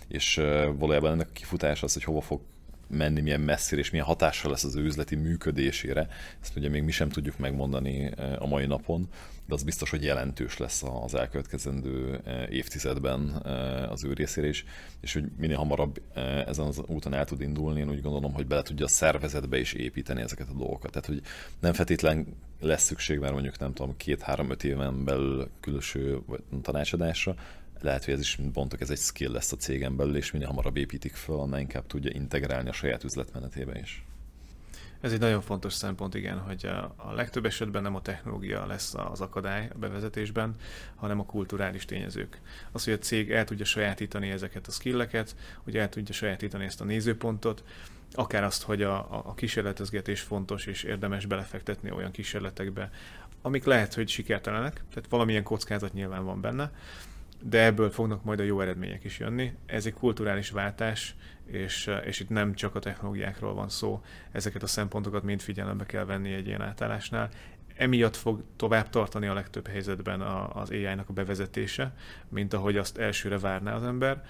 és valójában ennek a kifutás az, hogy hova fog menni, milyen messzire és milyen hatással lesz az ő üzleti működésére. Ezt ugye még mi sem tudjuk megmondani eh, a mai napon, de az biztos, hogy jelentős lesz az elkövetkezendő eh, évtizedben eh, az ő részére is, és hogy minél hamarabb ezen az úton el tud indulni, én úgy gondolom, hogy bele tudja a szervezetbe is építeni ezeket a dolgokat. Tehát, hogy nem feltétlen lesz szükség, mert mondjuk nem tudom, két-három-öt éven belül külső tanácsadásra, lehet, hogy ez is, bontok, ez egy skill lesz a cégen belül, és minél hamarabb építik fel, annál inkább tudja integrálni a saját üzletmenetébe is. Ez egy nagyon fontos szempont, igen, hogy a legtöbb esetben nem a technológia lesz az akadály a bevezetésben, hanem a kulturális tényezők. Az, hogy a cég el tudja sajátítani ezeket a skilleket, hogy el tudja sajátítani ezt a nézőpontot, akár azt, hogy a, a kísérletezgetés fontos és érdemes belefektetni olyan kísérletekbe, amik lehet, hogy sikertelenek, tehát valamilyen kockázat nyilván van benne, de ebből fognak majd a jó eredmények is jönni. Ez egy kulturális váltás, és, és itt nem csak a technológiákról van szó, ezeket a szempontokat mind figyelembe kell venni egy ilyen átállásnál. Emiatt fog tovább tartani a legtöbb helyzetben a, az AI-nak a bevezetése, mint ahogy azt elsőre várná az ember.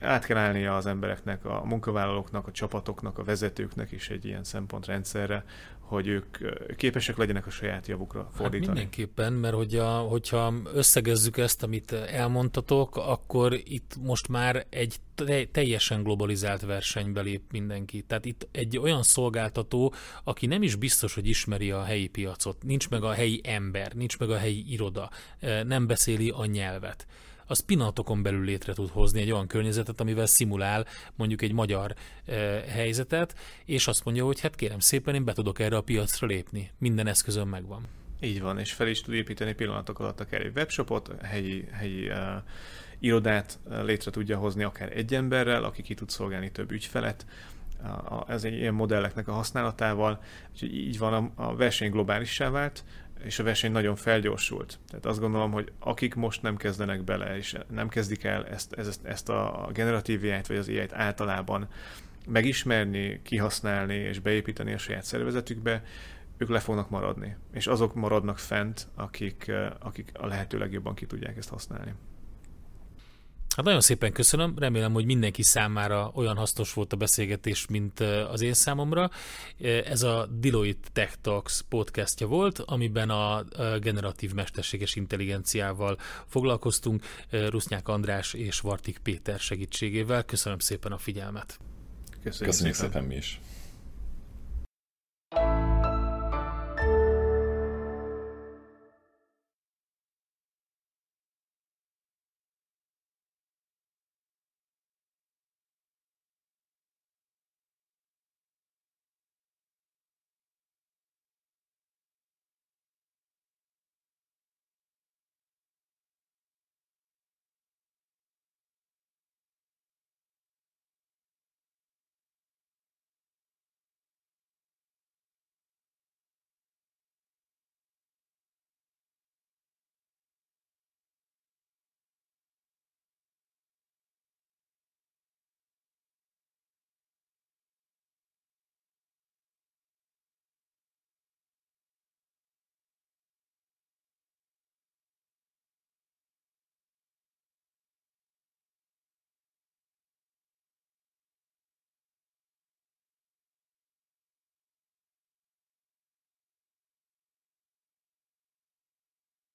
Át kell állnia az embereknek, a munkavállalóknak, a csapatoknak, a vezetőknek is egy ilyen szempontrendszerre, hogy ők képesek legyenek a saját javukra hát fordítani. Hát mindenképpen, mert hogy a, hogyha összegezzük ezt, amit elmondtatok, akkor itt most már egy teljesen globalizált versenybe lép mindenki. Tehát itt egy olyan szolgáltató, aki nem is biztos, hogy ismeri a helyi piacot, nincs meg a helyi ember, nincs meg a helyi iroda, nem beszéli a nyelvet az pillanatokon belül létre tud hozni egy olyan környezetet, amivel szimulál mondjuk egy magyar e, helyzetet, és azt mondja, hogy hát kérem szépen, én be tudok erre a piacra lépni. Minden eszközön megvan. Így van, és fel is tud építeni pillanatok alatt akár egy webshopot, helyi, helyi uh, irodát létre tudja hozni akár egy emberrel, aki ki tud szolgálni több ügyfelet, ez ilyen modelleknek a használatával, úgyhogy így van, a, a verseny globálissá vált, és a verseny nagyon felgyorsult. Tehát azt gondolom, hogy akik most nem kezdenek bele, és nem kezdik el ezt, ezt, ezt a generatív AI-t, vagy az AI-t általában megismerni, kihasználni és beépíteni a saját szervezetükbe, ők le fognak maradni. És azok maradnak fent, akik, akik a lehető legjobban ki tudják ezt használni. Hát nagyon szépen köszönöm, remélem, hogy mindenki számára olyan hasznos volt a beszélgetés, mint az én számomra. Ez a Deloitte Tech Talks podcastja volt, amiben a generatív mesterséges intelligenciával foglalkoztunk Rusznyák András és Vartik Péter segítségével. Köszönöm szépen a figyelmet. Köszönjük, Köszönjük szépen. szépen mi is.